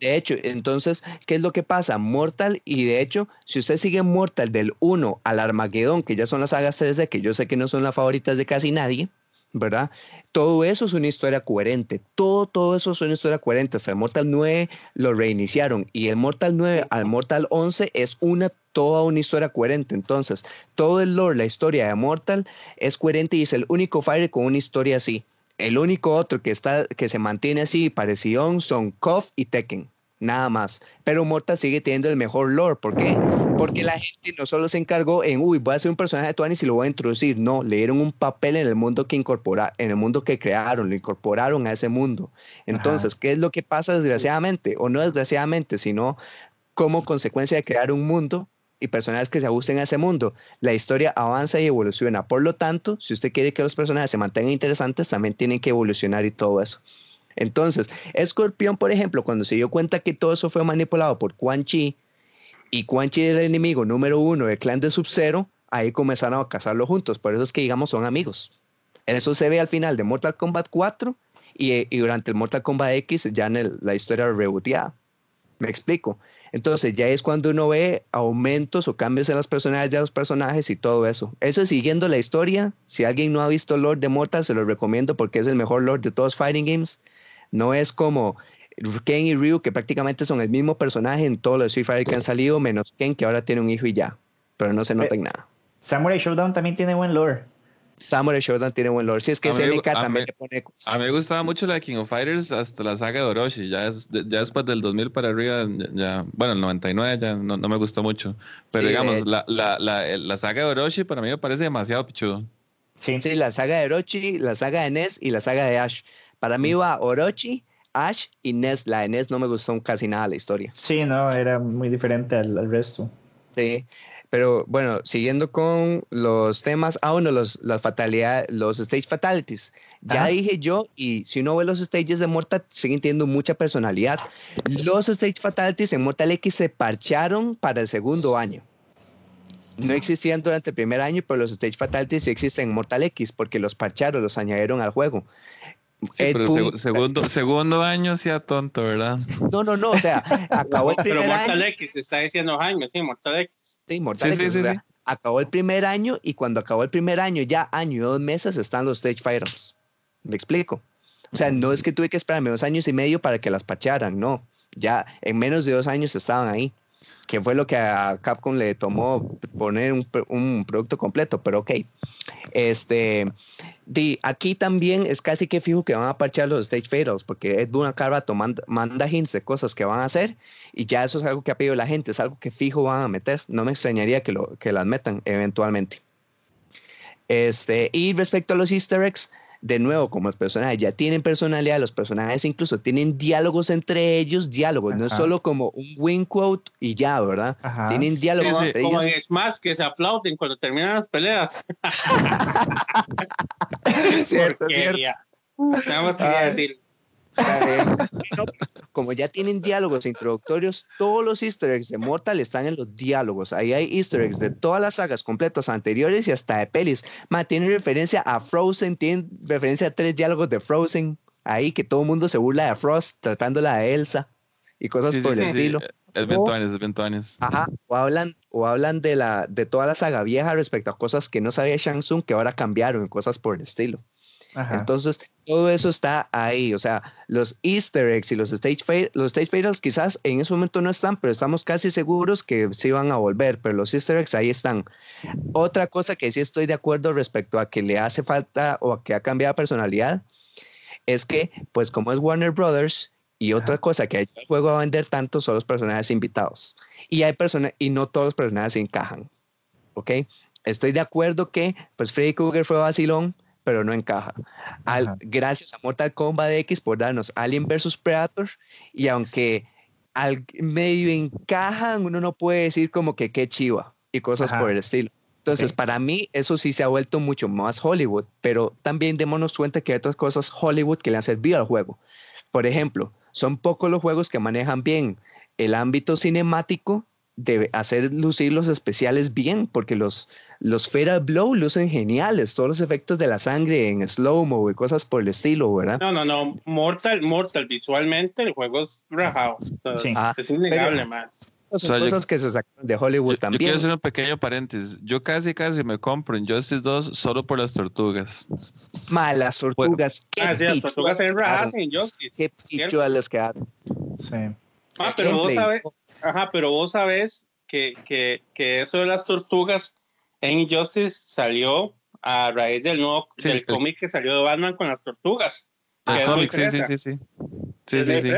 De hecho, entonces, ¿qué es lo que pasa? Mortal, y de hecho, si usted sigue Mortal del 1 al Armageddon, que ya son las sagas 3D, que yo sé que no son las favoritas de casi nadie, ¿verdad? Todo eso es una historia coherente, todo, todo eso es una historia coherente. Hasta el Mortal 9 lo reiniciaron y el Mortal 9 al Mortal 11 es una toda una historia coherente. Entonces, todo el lore, la historia de Mortal es coherente y es el único Fire con una historia así. El único otro que, está, que se mantiene así parecido son KOF y Tekken. nada más. Pero Mortal sigue teniendo el mejor lore. ¿Por qué? Porque la gente no solo se encargó en, uy, voy a hacer un personaje de Tuanis y lo voy a introducir. No, le dieron un papel en el mundo que incorpora, en el mundo que crearon, lo incorporaron a ese mundo. Entonces, ¿qué es lo que pasa desgraciadamente? O no desgraciadamente, sino como consecuencia de crear un mundo y personajes que se ajusten a ese mundo. La historia avanza y evoluciona. Por lo tanto, si usted quiere que los personajes se mantengan interesantes, también tienen que evolucionar y todo eso. Entonces, Escorpión, por ejemplo, cuando se dio cuenta que todo eso fue manipulado por Quan Chi y Quan Chi era el enemigo número uno del clan de Sub-Zero, ahí comenzaron a cazarlo juntos. Por eso es que, digamos, son amigos. Eso se ve al final de Mortal Kombat 4 y, durante el Mortal Kombat X, ya en la historia reboteada. Me explico. Entonces ya es cuando uno ve aumentos o cambios en las personalidades de los personajes y todo eso. Eso es siguiendo la historia. Si alguien no ha visto Lord de Mortal, se lo recomiendo porque es el mejor Lord de todos Fighting Games. No es como Ken y Ryu, que prácticamente son el mismo personaje en todos los Street Fighter que han salido, menos Ken, que ahora tiene un hijo y ya. Pero no se nota en nada. Samurai Showdown también tiene buen lore. Samurai Showdown tiene buen lore. Si es que SNK también le pone. A mí me gustaba mucho la de King of Fighters hasta la saga de Orochi. Ya, ya después del 2000 para arriba, ya, bueno, el 99 ya no, no me gustó mucho. Pero digamos, la, la, la, la, saga de Orochi para mí me parece demasiado pichudo. Sí. sí, la saga de Orochi, la saga de Ness y la saga de Ash. Para mí va Orochi, Ash y Ness. La de Ness no me gustó casi nada la historia. Sí, no, era muy diferente al, resto. Sí, pero bueno, siguiendo con los temas, ah, bueno, los, las fatalidades, los stage fatalities. Ya dije yo, y si uno ve los stages de Mortal, siguen teniendo mucha personalidad. Los stage fatalities en Mortal X se parcharon para el segundo año. No existían durante el primer año, pero los stage fatalities sí existen en Mortal X porque los parcharon, los añadieron al juego. Sí, pero segundo, segundo año sea tonto, ¿verdad? No, no, no, o sea, acabó el [LAUGHS] primer pero Mortal X está diciendo años, sí, Mortal X. Sí, Mortal X. Sí, sí, acabó el primer año y cuando acabó el primer año, ya año y dos meses están los Stage Fighters. ¿Me explico? O sea, no es que tuve que esperarme dos años y medio para que las pacharan, no. Ya en menos de dos años estaban ahí que fue lo que a Capcom le tomó poner un, un producto completo, pero ok. Este, di, aquí también es casi que fijo que van a parchar los stage fails, porque Ed Boon manda, manda hints de cosas que van a hacer y ya eso es algo que ha pedido la gente, es algo que fijo van a meter. No me extrañaría que, lo, que las metan eventualmente. Este, y respecto a los easter eggs, de nuevo, como los personajes ya tienen personalidad, los personajes incluso tienen diálogos entre ellos, diálogos, no es solo como un win quote y ya, ¿verdad? Tienen diálogos. como en Smash, que se aplauden cuando terminan las peleas. [LAUGHS] [LAUGHS] cierto, cierto. Nada más quería decir. [LAUGHS] Como ya tienen diálogos introductorios, todos los easter eggs de Mortal están en los diálogos. Ahí hay easter eggs de todas las sagas completas anteriores y hasta de pelis. Ma, tiene referencia a Frozen, tiene referencia a tres diálogos de Frozen. Ahí que todo el mundo se burla de Frost tratándola de Elsa y cosas por el estilo. Es es Ajá, o hablan, o hablan de, la, de toda la saga vieja respecto a cosas que no sabía Shang Tsung que ahora cambiaron, cosas por el estilo. Entonces, todo eso está ahí. O sea, los Easter eggs y los stage, fail, los stage fails quizás en ese momento no están, pero estamos casi seguros que sí van a volver. Pero los Easter eggs ahí están. Otra cosa que sí estoy de acuerdo respecto a que le hace falta o a que ha cambiado personalidad es que, pues, como es Warner Brothers. Y otra cosa que el juego a vender tanto son los personajes invitados. Y hay personas, y no todos los personajes encajan. ¿Ok? Estoy de acuerdo que, pues, Freddy Krueger fue vacilón, pero no encaja. Al, gracias a Mortal Kombat X por darnos Alien vs Predator y aunque al medio encajan, uno no puede decir como que qué chiva y cosas por el estilo. Entonces, para mí, eso sí se ha vuelto mucho más Hollywood, pero también démonos cuenta que hay otras cosas Hollywood que le han servido al juego. Por ejemplo, son pocos los juegos que manejan bien el ámbito cinemático de hacer lucir los especiales bien, porque los, los Fatal Blow lucen geniales, todos los efectos de la sangre en slow-mo y cosas por el estilo, ¿verdad? No, no, no, Mortal, Mortal, visualmente el juego es rajado, ah, es innegable, man. Son cosas que se sacan de Hollywood también. Yo quiero hacer un pequeño paréntesis. Yo casi, casi me compro en Justice 2 solo por las tortugas. Mal, las tortugas. Qué ah, sí, las tortugas en rajas en Justice. Qué pichuelas que Sí. Ah, pero vos sabes, Ajá, pero vos sabés que, que, que eso de las tortugas en Injustice salió a raíz del nuevo del cómic que salió de Batman con las tortugas. muy cómic, sí, sí, sí, sí. Sí, sí, sí.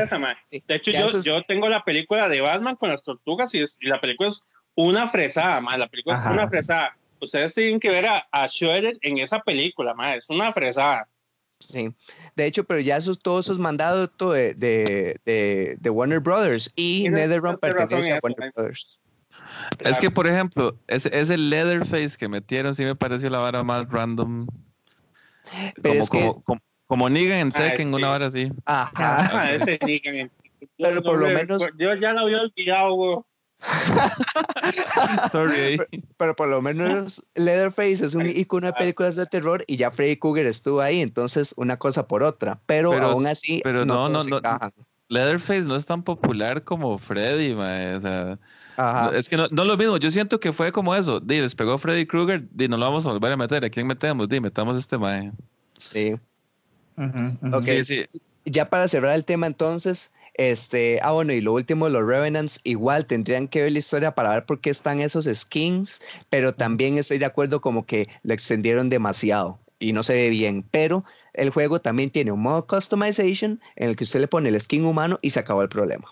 Sí. De hecho, yo, es- yo tengo la película de Batman con las tortugas y, es- y la película es una fresada, mae. La película Ajá. es una fresada. Ustedes tienen que ver a, a Shredder en esa película, mae. Es una fresada. Sí. De hecho, pero ya esos, todos esos mandados to- de, de, de, de Warner Brothers y Tienes- NetherRealm pertenece en a Warner. Brothers. Es que, por ejemplo, ese, ese Leatherface que metieron sí me pareció la vara más random. Pero como, es que- como, como, como Negan en Ah, Tekken, sí. una vara así. Ajá. Ah, ese Negan. Pero por lo me- menos- Yo ya lo había olvidado, güey. [LAUGHS] Sorry. Pero por lo menos Leatherface es un icono de películas de terror y ya Freddy Krueger estuvo ahí, entonces una cosa por otra. Pero, Pero aún así, pero no, no, no. Leatherface no es tan popular como Freddy, mae, O sea, Ajá. es que no, no es lo mismo. Yo siento que fue como eso. Di, les pegó Freddy Krueger, di, no lo vamos a volver a meter. ¿A quién metemos? Di, metamos este mae. Sí. Ujú, ujú. Ok. Sí, sí. Ya para cerrar el tema entonces, este, ah bueno, y lo último, los Revenants igual tendrían que ver la historia para ver por qué están esos skins, pero también estoy de acuerdo como que lo extendieron demasiado y no se ve bien, pero el juego también tiene un modo customization en el que usted le pone el skin humano y se acabó el problema.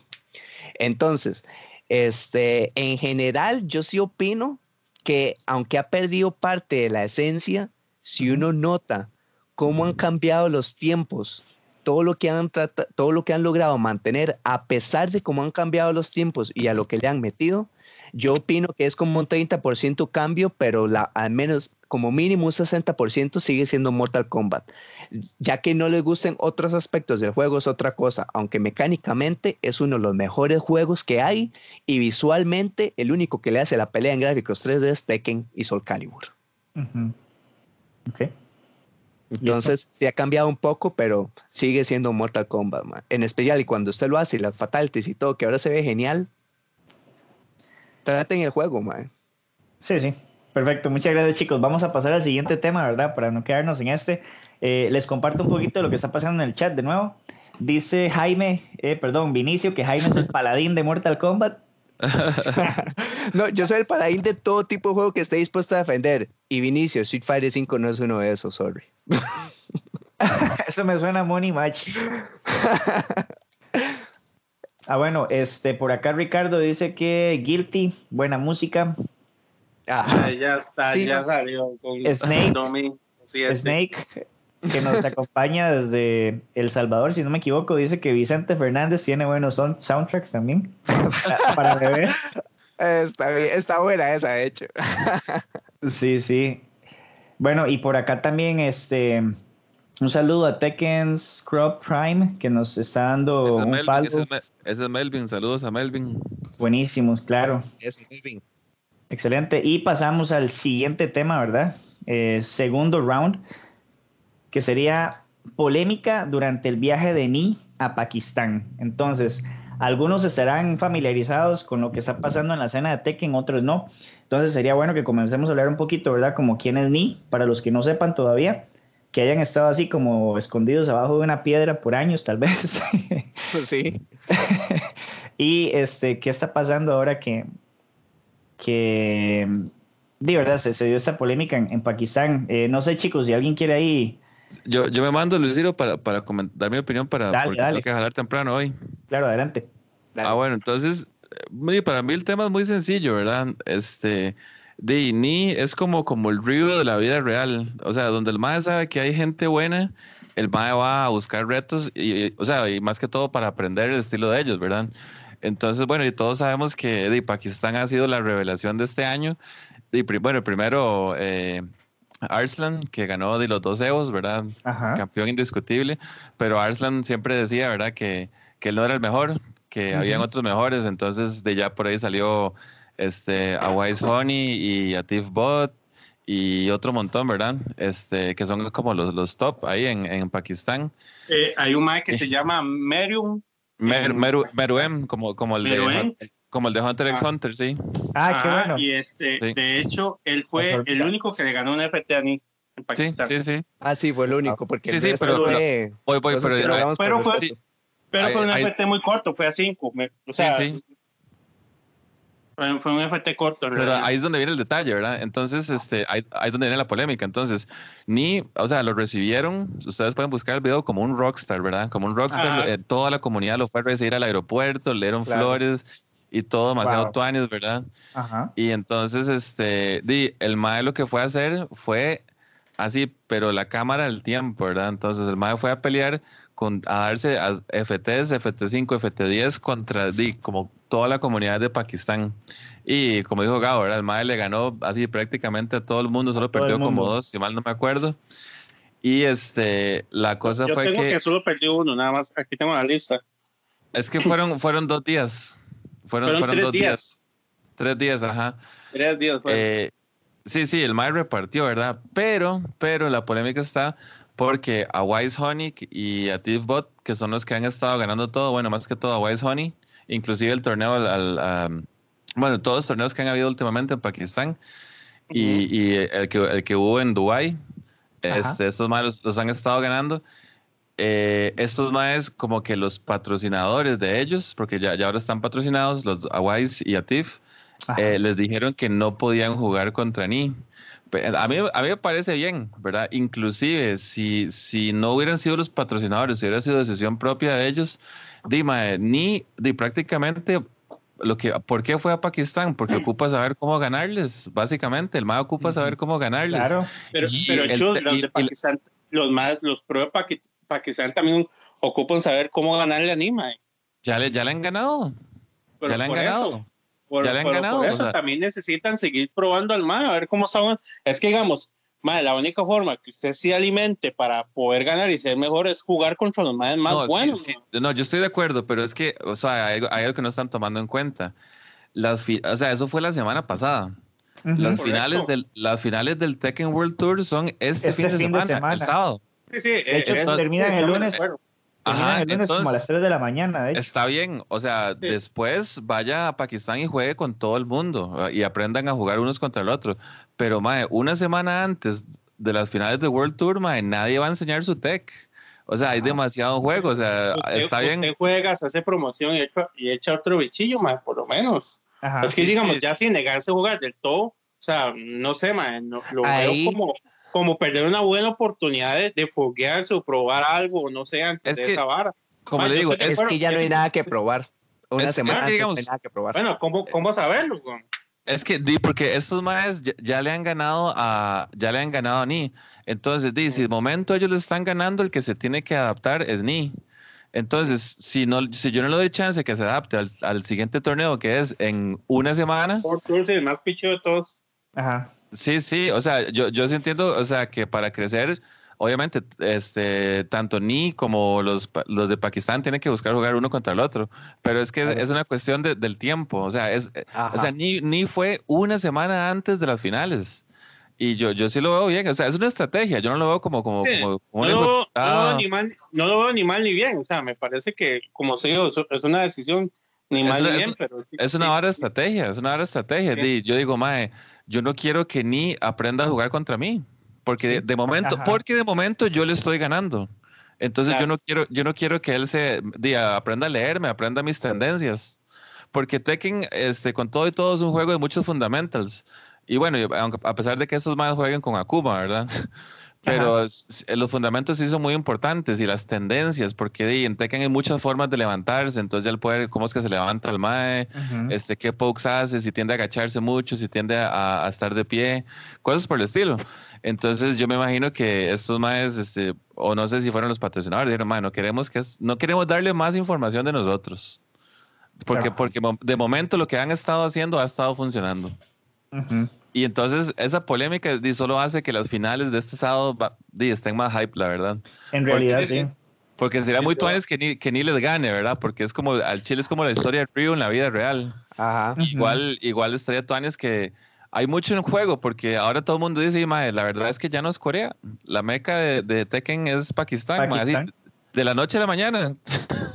Entonces, este, en general yo sí opino que aunque ha perdido parte de la esencia, si uno nota cómo han cambiado los tiempos, todo lo que han trata- todo lo que han logrado mantener a pesar de cómo han cambiado los tiempos y a lo que le han metido, yo opino que es como un 30% cambio, pero la, al menos como mínimo un 60% sigue siendo Mortal Kombat. Ya que no les gusten otros aspectos del juego es otra cosa, aunque mecánicamente es uno de los mejores juegos que hay y visualmente el único que le hace la pelea en gráficos 3D es Tekken y Soul Calibur. Ujú. Ok. Entonces, sí ha cambiado un poco, pero sigue siendo Mortal Kombat, man. En especial, y cuando usted lo hace, y las fatalities y todo, que ahora se ve genial. Traten el juego, man. Sí, sí. Perfecto, muchas gracias chicos. Vamos a pasar al siguiente tema, ¿verdad? Para no quedarnos en este. Eh, les comparto un poquito de lo que está pasando en el chat de nuevo. Dice Jaime, eh, perdón, Vinicio, que Jaime es el [LAUGHS] paladín de Mortal Kombat. [LAUGHS] No, yo soy el paladín de todo tipo de juego que esté dispuesto a defender. Y Vinicio, Street Fighter 5 no es uno de esos, sorry. [LAUGHS] Eso me suena a Money Match. [LAUGHS] Ah, bueno, este, por acá Ricardo dice que Guilty, buena música. Ajá. Ah, ya está, Sí, ya no. salió con Snake. [LAUGHS] Snake, que nos acompaña desde El Salvador, si no me equivoco, dice que Vicente Fernández tiene buenos son- soundtracks también para beber. Está bien, está buena esa, de hecho. Sí, sí. Bueno, y por acá también este un saludo a Tekken Scrub Prime que nos está dando Ese es, un Melvin, ese es ese es Melvin. Saludos a Melvin. Buenísimos, claro. Eso, Melvin. Excelente. Y pasamos al siguiente tema, ¿verdad? Eh, segundo round, que sería polémica durante el viaje de Ni a Pakistán. Entonces, algunos estarán familiarizados con lo que está pasando en la escena de Tekken, otros no. Entonces, sería bueno que comencemos a hablar un poquito, ¿verdad? Como quién es Ni, para los que no sepan todavía, que hayan estado así como escondidos abajo de una piedra por años, tal vez. Pues sí. [LAUGHS] y este, ¿qué está pasando ahora que, que de verdad se, se dio esta polémica en, en Pakistán? Eh, no sé, chicos, si alguien quiere ahí, Yo, yo me mando, Luis Ciro, para, para coment- dar mi opinión para Dale, porque dale. tengo que jalar temprano hoy. claro, adelante. Dale. Ah, bueno, entonces, para mí el tema es muy sencillo, ¿verdad? Este, de ni es como, como el río de la vida real. O sea, donde el MAE sabe que hay gente buena, el MAE va a buscar retos, y, y, o sea, y más que todo para aprender el estilo de ellos, ¿verdad? Entonces, bueno, y todos sabemos que de, Pakistán ha sido la revelación de este año. Y, bueno, primero eh, Arslan, que ganó de los dos Evos, ¿verdad? Ajá. campeón indiscutible, pero Arslan siempre decía, ¿verdad? Que, que él no era el mejor, que Ujú. habían otros mejores, entonces de ya por ahí salió este, a Wise Honey y a Tiff Bot y otro montón, ¿verdad? Este, que son como los, los top ahí en, en Pakistán. Eh, hay un mae que se llama Merium. Mer, En- Meru- Meruem, como, como, el de, Meruem. como el de Hunter x Ah. Hunter, sí. Ah, qué bueno. Y este, Sí. de hecho, él fue el único que le ganó un FT a Ni en Sí, Pakistán. sí, sí. Ah, sí, fue el único, porque Sí, sí, pero- fue Voy, pero, pero fue- sí, Pero fue un FT muy corto, fue a 5. O sea, sí. Fue, fue un FT corto. en Pero ahí es donde viene el detalle, ¿verdad? Entonces, este, ahí, ahí es donde viene la polémica. Entonces, ni, o sea, lo recibieron, ustedes pueden buscar el video como un rockstar, ¿verdad? Como un rockstar, eh, toda la comunidad lo fue a recibir al aeropuerto, le dieron Claro. flores y todo demasiado Wow. tuanis, ¿verdad? Ajá. Y entonces, este, di, el mae lo que fue a hacer fue así, pero la cámara del tiempo, ¿verdad? Entonces el mae fue a pelear con, a darse a FTs, FT5, FT10 contra di, como toda la comunidad de Pakistán. Y como dijo Gabo, ¿verdad? El mae le ganó así prácticamente a todo el mundo, solo perdió como mundo. dos, si mal no me acuerdo. Y este, la cosa Yo fue tengo que, que... solo perdí uno, nada más. Aquí tengo la lista. es que fueron, fueron dos días. Fueron, Fueron, fueron tres dos días. días. Tres días, ajá. Tres días. fue. Eh, sí, sí, el Mae repartió, ¿verdad? Pero, pero la polémica está porque a Wise Honey y a Thiefbot, que son los que han estado ganando todo, bueno, más que todo a Wise Honey, inclusive el torneo, al, al, am, bueno, todos los torneos que han habido últimamente en Pakistán y, y el, que, el que hubo en Dubai, Ajá. este, estos Maes los, han estado ganando. Eh, estos Maes como que los patrocinadores de ellos, porque ya, ya ahora están patrocinados, los a Wise y a Tiff, eh, les dijeron que no podían jugar contra Ni. A mí, a mí me parece bien, ¿verdad? Inclusive, si, si no hubieran sido los patrocinadores, si hubiera sido decisión propia de ellos, Dima, Ni, di, prácticamente, lo que, ¿por qué fue a Pakistán? Porque ocupa saber cómo ganarles, básicamente. El MAE ocupa saber cómo ganarles. Claro. pero, y pero el- Chus, los de Pakistán, los más, los pro de Paqui- Pakistán también ocupan saber cómo ganarle a Nima. Ya le, ya le han ganado. Pero ya le han ganado. Eso, por, Ya le han pero ganado, por o eso sea. también necesitan seguir probando al MAE, a ver cómo saben. Es que digamos, MAE, la única forma que usted se alimente para poder ganar y ser mejor es jugar contra los MAEs más no, sí, buenos. sí. ¿no? No, yo estoy de acuerdo, pero es que, o sea, hay, algo- hay algo que no están tomando en cuenta. Las fi- o sea, eso fue la semana pasada. Las finales, del, las finales del Tekken World Tour son este, Este fin, de, fin de semana, semana. el sábado. Sí, sí, De hecho, eh, terminan sí, el de lunes. Ajá, el lunes como a las entonces 3 de la mañana, de hecho. está bien. O sea, Sí. después vaya a Pakistán y juegue con todo el mundo eh, y aprendan a jugar unos contra el otro. Pero, mae, una semana antes de las finales de World Tour, mae, nadie va a enseñar su tech. O sea, hay Ajá. demasiado juego. O sea, Usted, está bien. usted juega, se hace promoción y echa, y echa otro bichillo, mae, por lo menos. Ajá. es que sí, digamos, sí. ya sin negarse a jugar del todo, o sea, no sé, mae, no- lo Ahí- veo como, como perder una buena oportunidad de, de foguearse o probar algo, no sé, antes Es de que- esa vara. Como Ah, le digo, es, que ya no hay nada que probar. Una Es semana que, antes digamos, no hay nada que probar. Bueno, ¿cómo, cómo saberlo? Es que di, porque estos maes ya, ya le han ganado a ya le han ganado a Ni. Entonces, di, si de momento ellos le están ganando, el que se tiene que adaptar es Ni. Entonces, si no si yo no le doy chance que se adapte al, al siguiente torneo que es en una semana, Por Tour, el más picho de todos. Ajá. Sí, sí, o sea, yo, yo sí entiendo, o sea, que para crecer, obviamente, este, tanto Ni como los, pa- los de Pakistán tienen que buscar jugar uno contra el otro, pero es que Claro. es una cuestión de- del tiempo, o sea, es, Ajá. o sea, ni, ni fue una semana antes de las finales. Y yo, yo sí lo veo bien. O sea, es una estrategia. Yo no lo veo como, como, Sí, como, como No una lo, veo- no lo ah, veo ni mal, no lo veo ni mal ni bien. O sea, me parece que, como se digo, es- es una decisión ni Es mal es- bien, pero es una sí. estrategia. Es una vara de estrategia. Yo digo, mae, yo no quiero que ni aprenda a jugar contra mí. Porque de, de momento, Ajá. porque de momento yo le estoy ganando. Entonces yo Claro. no quiero, yo no quiero que él se di, aprenda a leerme, aprenda mis tendencias. Porque Tekken, este, con todo y todo, es un juego de muchos fundamentals. Y bueno, a pesar de que estos más jueguen con Akuma, ¿verdad? Pero s- los fundamentos sí son muy importantes y las tendencias, porque di, en Tekken hay muchas formas de levantarse, entonces ya el poder, cómo es que se levanta el mae, este, qué pokes hace, si tiende a agacharse mucho, si tiende a, a estar de pie, cosas por el estilo. Entonces yo me imagino que estos maes, este, o no sé si fueron los patrocinadores, dijeron, mae, no queremos, que es- no queremos darle más información de nosotros. Porque, Claro. porque de momento lo que han estado haciendo ha estado funcionando. Ujú. Y entonces esa polémica solo hace que las finales de este sábado estén más hype, la verdad. En realidad, sí, sí. Porque sería muy tuanes que ni, que ni les gane, ¿verdad? Porque es como, al Chile es como la historia de Rio en la vida real. Ajá. Igual, igual estaría tuanes que hay mucho en juego, porque ahora todo el mundo dice, "Y, mae, la verdad es que ya no es Corea. La meca de, de Tekken es Pakistán, Pakistán. De la noche a la mañana.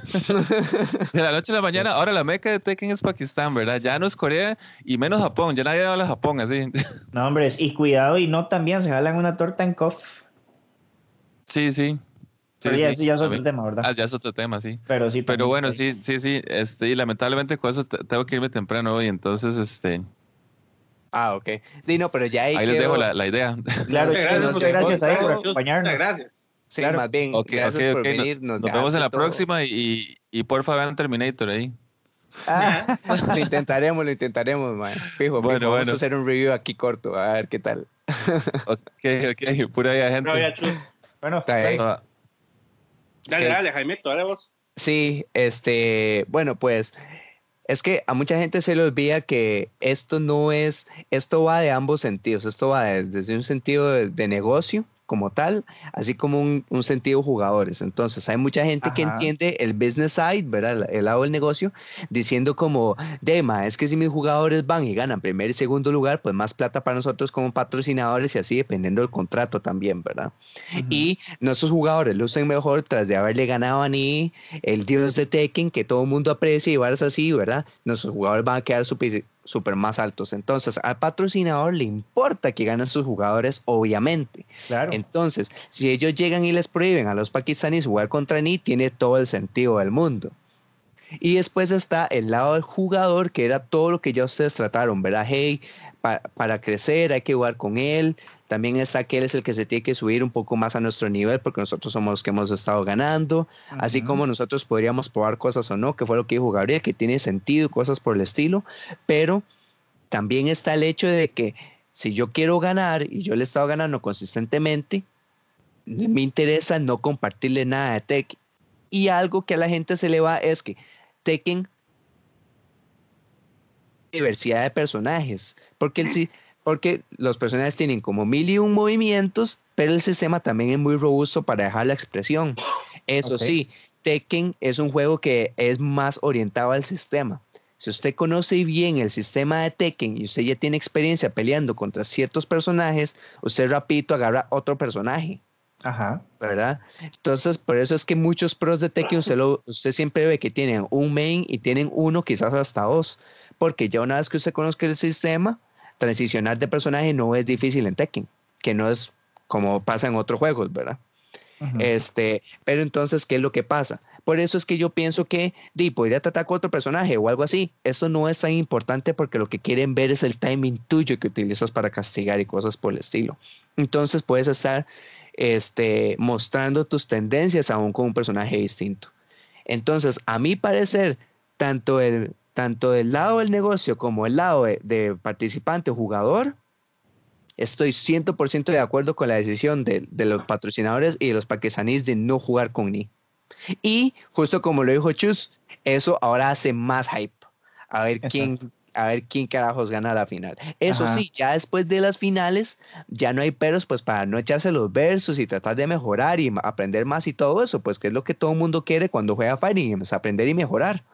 [LAUGHS] de la noche a la mañana, ahora la meca de Tekken es Pakistán, ¿verdad? Ya no es Corea y menos Japón, ya nadie habla Japón, así. [LAUGHS] No, hombres, y cuidado y no también se jalan una torta en cof. sí, sí. pero ya, eso ya es otro tema, ¿verdad? Ah, ya es otro tema, sí. Pero sí. Pero bueno, sí. sí, sí, sí. Este, y lamentablemente con eso te- tengo que irme temprano hoy, entonces este, Ah, ok. Sí, no, pero ya ahí, ahí les dejo la, la idea. Claro, Muchas gracias, muchas gracias a él por Muchas acompañarnos. gracias. Sí, claro. más bien, Ok, gracias por venir. Nos, Nos vemos en la todo. próxima y, y, y porfa vean Terminator ahí. Ah, [LAUGHS] Lo intentaremos, lo intentaremos, man. Fijo, Bueno, fijo, Vamos bueno. a hacer un review aquí corto, a ver qué tal. [LAUGHS] Ok, ok, pura vida, gente. No bueno, Dale, dale, Jaime, dale vos. Sí, este, bueno, pues es que a mucha gente se le olvida que esto no es, esto va de ambos sentidos, esto va de- desde un sentido de, de negocio como tal, así como un, un sentido jugadores. Entonces, hay mucha gente que entiende el business side, ¿verdad? El, el lado del negocio, diciendo como, Dema, es que si mis jugadores van y ganan primer y segundo lugar, pues más plata para nosotros como patrocinadores y así dependiendo del contrato también, ¿verdad? Y nuestros jugadores lucen mejor tras de haberle ganado a Ni, el dios de Tekken, que todo el mundo aprecia y varas así, ¿verdad? Nuestros jugadores van a quedar súper súper más altos. Entonces, al patrocinador le importa que ganen sus jugadores, obviamente. claro. Entonces, si ellos llegan y les prohíben a los pakistaníes jugar contra Ni, tiene todo el sentido del mundo. Y después está el lado del jugador, que era todo lo que ya ustedes trataron, ¿verdad? Hey, pa- para crecer hay que jugar con él. También está que él es el que se tiene que subir un poco más a nuestro nivel, porque nosotros somos los que hemos estado ganando. Así como nosotros podríamos probar cosas o no, que fue lo que dijo Gabriel, que tiene sentido, cosas por el estilo. Pero también está el hecho de que si yo quiero ganar y yo le he estado ganando consistentemente, me interesa no compartirle nada de Tekken. Y algo que a la gente se le va es que Tekken diversidad de personajes, porque el, si- [CLEARS THROAT] porque los personajes tienen como mil y un movimientos, pero el sistema también es muy robusto para dejar la expresión. Eso Ok. sí, Tekken es un juego que es más orientado al sistema. Si usted conoce bien el sistema de Tekken y usted ya tiene experiencia peleando contra ciertos personajes, usted rapidito agarra otro personaje. Ajá. ¿verdad? Entonces, por eso es que muchos pros de Tekken usted, lo- usted siempre ve que tienen un main y tienen uno, quizás hasta dos, porque ya una vez que usted conozca el sistema, transicionar de personaje no es difícil en Tekken, que no es como pasa en otros juegos, ¿verdad? Este, pero entonces, ¿qué es lo que pasa? Por eso es que yo pienso que di, podría tratar con otro personaje o algo así. Esto no es tan importante porque lo que quieren ver es el timing tuyo que utilizas para castigar y cosas por el estilo. Entonces puedes estar este, mostrando tus tendencias aún con un personaje distinto. Entonces, a mi parecer, tanto, el, tanto del lado del negocio como el lado de, de participante o jugador, estoy 100% de acuerdo con la decisión de, de los patrocinadores y de los pakistaníes de no jugar con Ni. Y justo como lo dijo Chus, eso ahora hace más hype. A ver quién, a ver quién carajos gana la final. Eso Ajá. sí, ya después de las finales, ya no hay peros, pues para no echarse los versos y tratar de mejorar y aprender más y todo eso, pues que es lo que todo el mundo quiere cuando juega Fighting, es aprender y mejorar.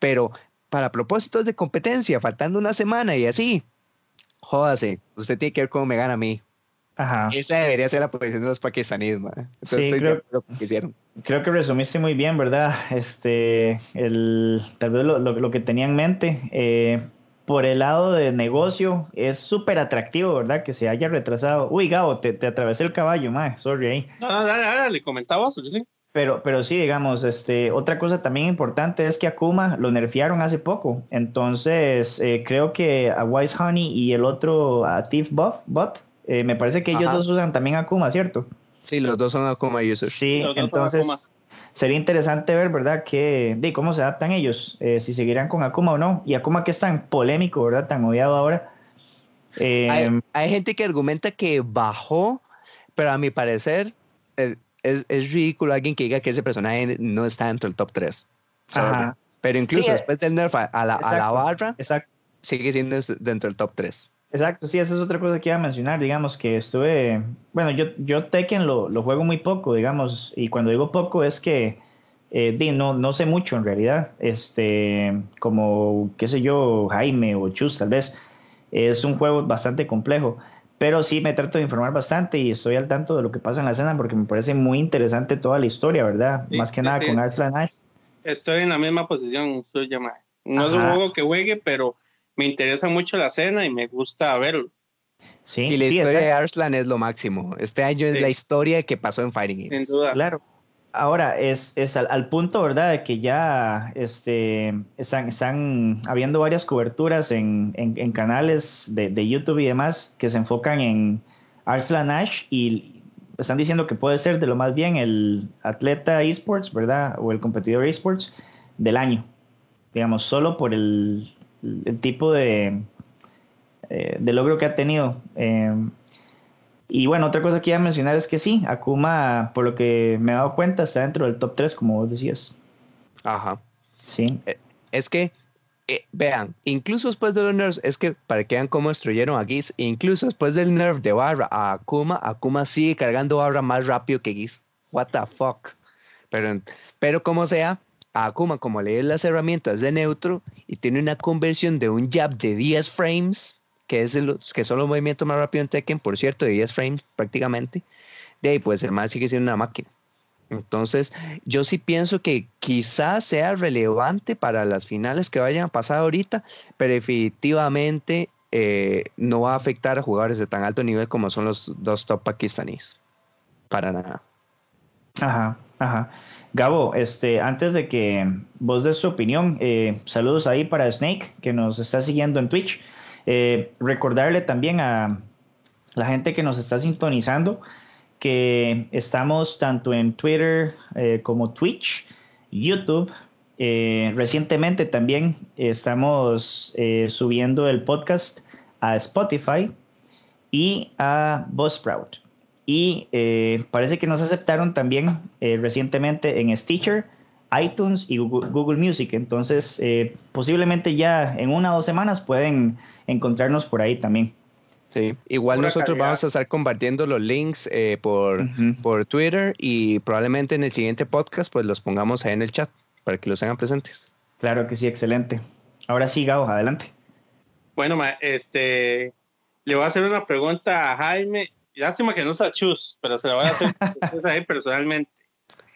Pero para propósitos de competencia, faltando una semana y así, jódase, usted tiene que ver cómo me gana a mí. Ajá. Esa debería ser la posición de los pakistaníes, man. Entonces Sí, estoy de creo- acuerdo con lo que hicieron. Creo que resumiste muy bien, ¿verdad? Este, el, tal vez lo, lo- lo que tenía en mente. eh, por el lado de negocio, es súper atractivo, ¿verdad? Que se haya retrasado. Uy, Gabo, te, te atravesé el caballo, mae, sorry ahí. No, no, dale, dale, le comentaba vos, sí. Pero, pero sí, digamos, este, otra cosa también importante es que Akuma lo nerfearon hace poco. Entonces, eh, creo que a Wise Honey y el otro, a Thief Buff, Bot, eh, me parece que ellos Ajá. dos usan también Akuma, ¿cierto? Sí, los dos son Akuma users. Sí, Los entonces sería interesante ver, ¿verdad? Que, de cómo se adaptan ellos, eh, si seguirán con Akuma o no. Y Akuma que es tan polémico, ¿verdad? Tan odiado ahora. Eh, Hay, hay gente que argumenta que bajó, pero a mi parecer eh, es, es ridículo alguien que diga que ese personaje no está dentro del top 3. ajá, Pero incluso Sí, eh, después del nerf a, la, a la exacto. barra, exacto. sigue siendo es- dentro del top 3. Exacto, sí, esa es otra cosa que iba a mencionar, digamos, que estuve, bueno, yo, yo Tekken lo, lo juego muy poco, digamos, y cuando digo poco es que, eh, no, no sé mucho en realidad, este, como, qué sé yo, Jaime o Chus tal vez, es un juego bastante complejo, pero sí me trato de informar bastante y estoy al tanto de lo que pasa en la escena porque me parece muy interesante toda la historia, ¿verdad? Sí, Más que sí, nada sí. con Arslan Ash. Estoy en la misma posición suya. No es un juego que juegue, pero me interesa mucho la escena y me gusta verlo. Sí, Y la sí, historia de Arslan es lo máximo. Este año es la historia que pasó en Fighting Sin Games. duda. claro. Ahora, es, es al, al, punto, ¿verdad?, de que ya este, están, están habiendo varias coberturas en, en, canales de, de, YouTube y demás que se enfocan en Arslan Nash y están diciendo que puede ser de lo más bien el atleta esports, ¿verdad?, o el competidor esports del año, digamos, solo por el, tipo de, eh, de logro que ha tenido. Eh, y bueno, otra cosa que iba a mencionar es que sí, Akuma, por lo que me he dado cuenta, está dentro del top 3, como vos decías. Ajá. Sí. Eh, es que, eh, vean, incluso después de los nerfs, es que para que vean cómo destruyeron a Giz, incluso después del nerf de barra a Akuma, Akuma sigue cargando barra más rápido que Giz. What the fuck. Pero, pero como sea, a Akuma, como lee las herramientas de neutro y tiene una conversión de un jab de 10 frames, que, es el, que son los movimientos más rápidos en Tekken, por cierto, de 10 frames prácticamente, de ahí pues el más sigue siendo una máquina. Entonces, yo sí pienso que quizás sea relevante para las finales que vayan a pasar ahorita, pero definitivamente eh, no va a afectar a jugadores de tan alto nivel como son los dos top pakistaníes. Para nada. Ajá, ajá. Gabo, este, antes de que vos des tu opinión, eh, saludos ahí para Snake, que nos está siguiendo en Twitch. Eh, recordarle también a la gente que nos está sintonizando que estamos tanto en Twitter eh, como Twitch, YouTube. Eh, recientemente también estamos subiendo el podcast a Spotify y a Buzzsprout. Y parece que nos aceptaron también recientemente en Stitcher, iTunes y Google, Google Music. Entonces, posiblemente ya en una o dos semanas pueden encontrarnos por ahí también. Sí, igual Pura nosotros calidad. vamos a estar compartiendo los links eh, por, uh -huh. por Twitter y probablemente en el siguiente podcast pues los pongamos ahí en el chat para que los tengan presentes. Claro que sí, excelente. Ahora sí, Gabo, adelante. Bueno, ma, este, le voy a hacer una pregunta a Jaime. Lástima que no está chus, pero se la voy a hacer [LAUGHS] ahí personalmente.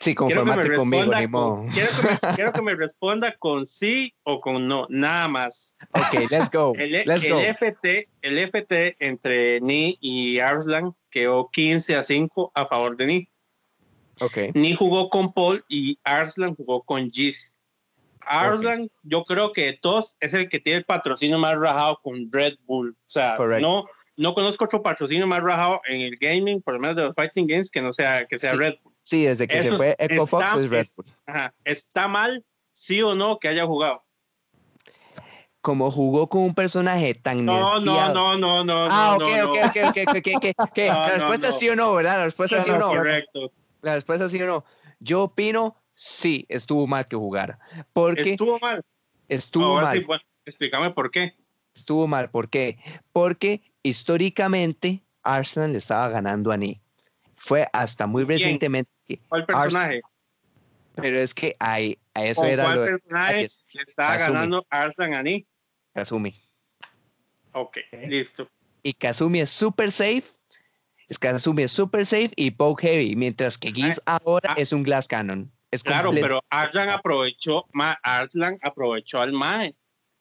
Sí, conformate conmigo, con, quiero, que me, [LAUGHS] quiero que me responda con sí o con no, nada más. Ok, let's go. El, let's el go. FT, el FT entre Ni y Arslan quedó 15 a 5 a favor de Ni. Okay. Ni jugó con Paul y Arslan jugó con Giz. Arslan, okay. yo creo que de todos es el que tiene el patrocinio más rajado con Red Bull. O sea, Correct. no, no conozco otro patrocinio más rajado en el gaming, por lo menos de los fighting games, que no sea, que sea sí. Red Bull. Sí, desde que Eso se fue EcoFox es Red Bull. Ajá, ¿Está mal, sí o no, que haya jugado? Como jugó con un personaje tan No, no, no, no, no. Ah, no, ok, no, ok, no. ok, ok, ok, ok, [LAUGHS] La respuesta es sí o no, ¿verdad? La respuesta es sí o no. Correcto. La respuesta es sí o no. Yo opino, sí, estuvo mal que jugara. Porque estuvo mal. Estuvo Ahora mal. Sí, bueno, explícame por qué. Estuvo mal, ¿por qué? Porque históricamente Arsenal le estaba ganando a Ni. Fue hasta muy ¿Quién? Recientemente. ¿Cuál personaje? Pero es que ahí, a eso ¿Con era cuál lo personaje es, le estaba Kazumi. ganando Arslan a Ni? Kazumi. Ok, listo. Y Kazumi es super safe. Es Kazumi es super safe y poke heavy, mientras que Giz Ah, ahora ah. es un glass cannon. Es Claro, pero Arslan aprovechó, ma, Arslan aprovechó al Mae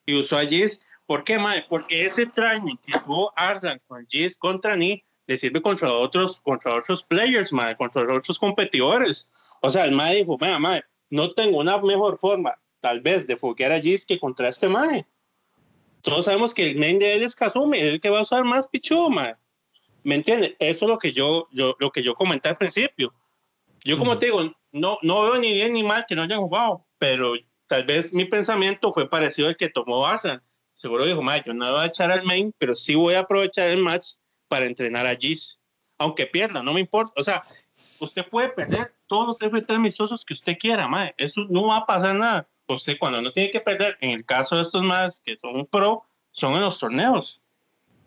y usó a Giz. ¿Por qué, Mae? Porque ese training que tuvo Arslan con Giz contra Ni le sirve contra otros, contra otros players, Mae, contra otros competidores. O sea, el Mae dijo, mira, Mae, no tengo una mejor forma, tal vez, de foguear a Giz que contra este Mae. Todos sabemos que el main de él es Kazumi, es el que va a usar más pichudo, Mae. ¿Me entiendes? Eso es lo que yo, yo, lo que yo comenté al principio. Yo, como Ujú. te digo, no, no veo ni bien ni mal que no hayan jugado, pero tal vez mi pensamiento fue parecido al que tomó Arsenal. Seguro dijo, "Mae, yo no voy a echar al main, pero sí voy a aprovechar el match para entrenar a Giz. Aunque pierda, no me importa. O sea, usted puede perder todos los FT amistosos que usted quiera, mae. Eso no va a pasar nada. Usted cuando no tiene que perder, en el caso de estos más que son pro, son en los torneos.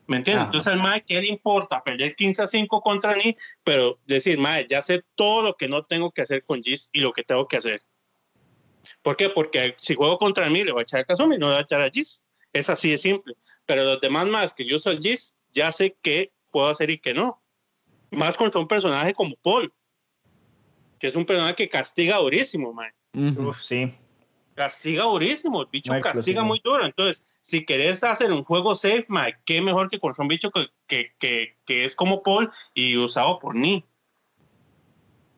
¿Me entiendes? Ajá. Entonces al mae, ¿qué le importa? Perder 15 a 5 contra Ni, pero decir, mae, ya sé todo lo que no tengo que hacer con Giz y lo que tengo que hacer. ¿Por qué? Porque si juego contra mí, le voy a echar a Kazumi, no le voy a echar a Giz. Es así de simple. Pero los demás más que yo soy Giz, ya sé qué puedo hacer y qué no. Más contra un personaje como Paul, que es un personaje que castiga durísimo, mae. Ujú. Uf, sí. Castiga durísimo, el bicho Muy castiga muy duro. Entonces, si querés hacer un juego safe, mae, qué mejor que contra un bicho que, que, que, que es como Paul y usado por Ni.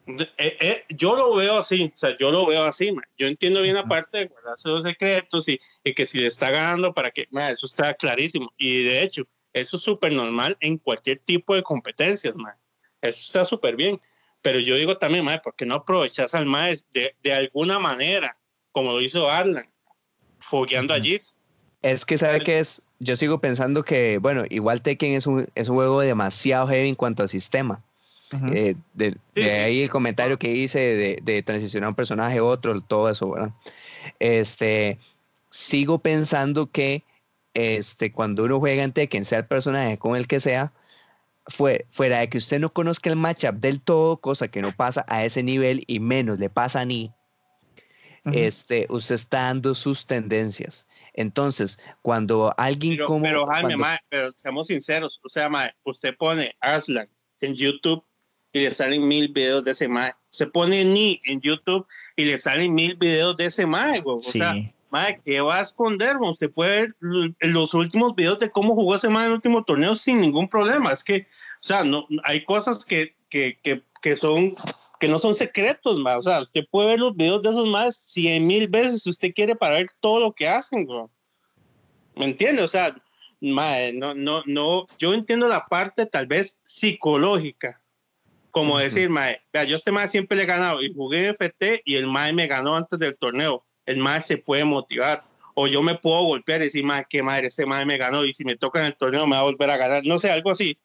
Eh, eh, yo lo veo así, o sea, yo lo veo así, yo entiendo bien aparte de guardarse los secretos y, que si le está ganando para que, eso está clarísimo. Y de hecho, eso es súper normal en cualquier tipo de competencias, eso está súper bien. Pero yo digo también, mae, ¿por qué no aprovechas al mae de, de alguna manera, como lo hizo Arlan, fogueando allí? Es que, ¿sabe qué es? Yo sigo pensando que, bueno, igual Tekken es un, es un juego demasiado heavy en cuanto al sistema eh, de, ahí el comentario que hice de, de, transicionar un personaje a otro, todo eso, ¿verdad? Este, sigo pensando que este, cuando uno juega en Tekken, sea el personaje con el que sea, fue, fuera de que usted no conozca el matchup del todo, cosa que no pasa a ese nivel y menos le pasa a ni, este, usted está dando sus tendencias. Entonces, cuando alguien pero, como... Pero Jaime, pero seamos sinceros, o sea, usted pone Aslan en YouTube y le salen mil videos de ese mae. Se pone ni en YouTube y le salen mil videos de ese mae, O sea, mae, ¿qué va a esconder? Usted puede ver los últimos videos de cómo jugó ese mae en el último torneo sin ningún problema. Es que, o sea, no, hay cosas que, que, que, que son que no son secretos, mae. O sea, usted puede ver los videos de esos más cien mil veces si usted quiere para ver todo lo que hacen, bro. ¿Me entiende? O sea, mae, no, no, no, yo entiendo la parte tal vez psicológica, como decir, mae, vea, yo este mae siempre le he ganado y jugué FT y el mae me ganó antes del torneo. El mae se puede motivar. O yo me puedo golpear y decir, mae, qué madre, ese mae me ganó y si me toca en el torneo me va a volver a ganar. No sé, algo así.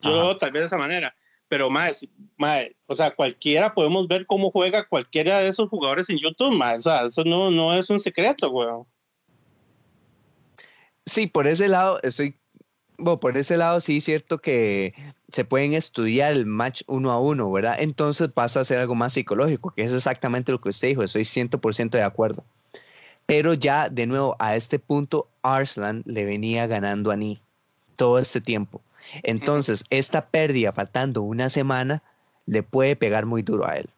Yo tal vez de esa manera. Pero mae, mae, o sea, cualquiera podemos ver cómo juega cualquiera de esos jugadores en YouTube, mae. O sea, eso no, no es un secreto, weón. Sí, por ese lado estoy bueno, por ese lado sí es cierto que se pueden estudiar el match uno a uno, ¿verdad? Entonces pasa a ser algo más psicológico, que es exactamente lo que usted dijo, estoy 100% de acuerdo. Pero ya, de nuevo, a este punto, Arslan le venía ganando a Ni todo este tiempo. Entonces, esta pérdida, faltando una semana, le puede pegar muy duro a él.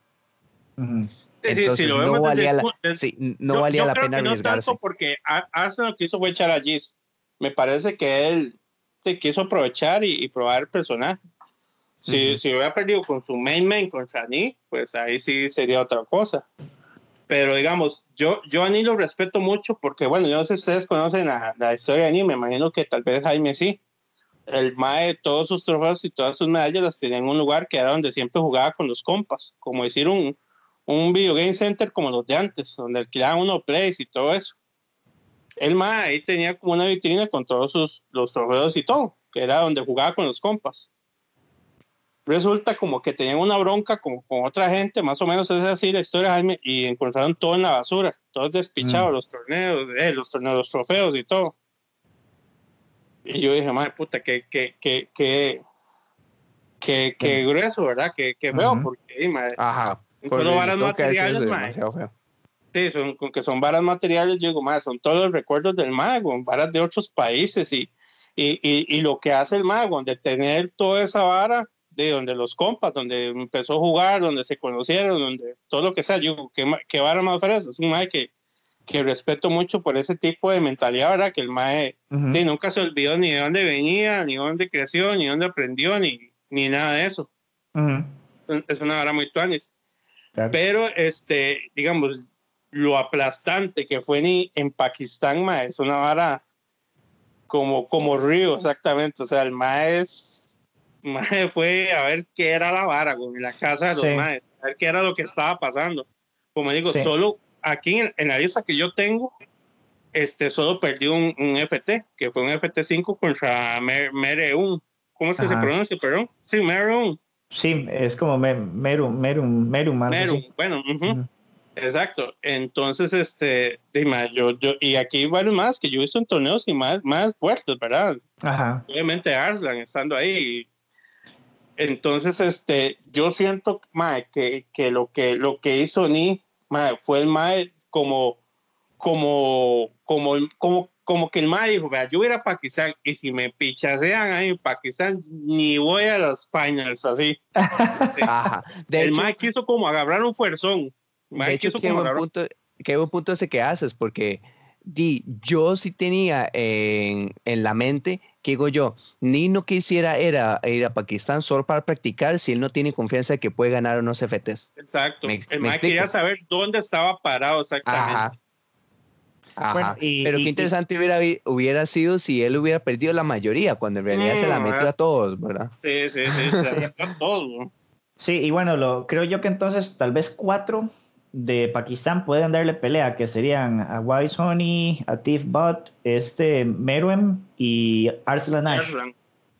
Entonces, no valía la, no valía la pena arriesgarse. No porque Arslan lo que hizo fue echar a Gis. Me parece que él quiso aprovechar y, probar el personaje. Si, si hubiera perdido con su main main, con Shani, pues ahí sí sería otra cosa. Pero digamos, yo, yo a Ani lo respeto mucho porque, bueno, yo no sé si ustedes conocen la, la historia de Ani, me imagino que tal vez Jaime sí. El MAE, todos sus trofeos y todas sus medallas las tenía en un lugar que era donde siempre jugaba con los compas, como decir un, un video game center como los de antes, donde alquilaban uno plays y todo eso el ma ahí tenía como una vitrina con todos sus, los trofeos y todo, que era donde jugaba con los compas. Resulta como que tenían una bronca como con otra gente, más o menos es así la historia, Jaime, y encontraron todo en la basura, todo despichado, mm. los torneos, eh, los torneos, los trofeos y todo. Y yo dije, madre puta, que, que, que, que, que, grueso, ¿verdad? Que, que veo, porque, madre, Ajá. varas materiales, madre. Sí, son, con que son varas materiales, yo digo, más, son todos los recuerdos del mago, varas de otros países y, y, y, lo que hace el mago, de tener toda esa vara de donde los compas, donde empezó a jugar, donde se conocieron, donde todo lo que sea, yo digo, ¿qué, qué vara más fresa? Es un mago que, que respeto mucho por ese tipo de mentalidad, ¿verdad? Que el mae nunca se olvidó ni de dónde venía, ni dónde creció, ni dónde aprendió, ni, ni nada de eso. Es una vara muy tuanis. Pero, este, digamos, lo aplastante que fue ni en Pakistán, ma, es una vara como, como río, exactamente. O sea, el maes, [LAUGHS] fue a ver qué era la vara, en la casa de los maes, a ver qué era lo que estaba pasando. Como digo, solo aquí en, la lista que yo tengo, este, solo perdió un, un FT, que fue un FT5 contra Mereun. ¿Cómo es que se pronuncia, perdón? Sí, Mereun. Sí, es como Merum, Merum, Merum, Merum. bueno, Exacto. Entonces, este, yo, yo, y aquí varios más que yo he visto en torneos y más, más fuertes, ¿verdad? Ajá. Obviamente Arslan estando ahí. Entonces, este, yo siento, mae, que, que lo que lo que hizo Ni, mae, fue el mae como, como, como, como, como que el mae dijo, vea, yo voy a, Pakistán y si me pichasean ahí en Pakistán, ni voy a los finals así. [LAUGHS] Ajá. De el mae quiso como agarrar un fuerzón de hecho, qué buen, punto, qué buen punto ese que haces, porque di, yo sí tenía en, en, la mente ¿qué digo yo? Ni no quisiera ir a, ir a Pakistán solo para practicar si él no tiene confianza de que puede ganar unos FTs. Exacto. Me- el me quería saber dónde estaba parado exactamente. Ajá. Ajá. Bueno, y- Pero qué interesante hubiera, hubiera sido si él hubiera perdido la mayoría, cuando en realidad se la Mm, metió ajá. a todos, ¿verdad? Sí, sí, sí. se aceptó todo. ¿no? Sí, y bueno, lo, creo yo que entonces tal vez cuatro de Pakistán pueden darle pelea, que serían a Wise Honey, a Tiff Bot, este Meruem y Arslan Ash.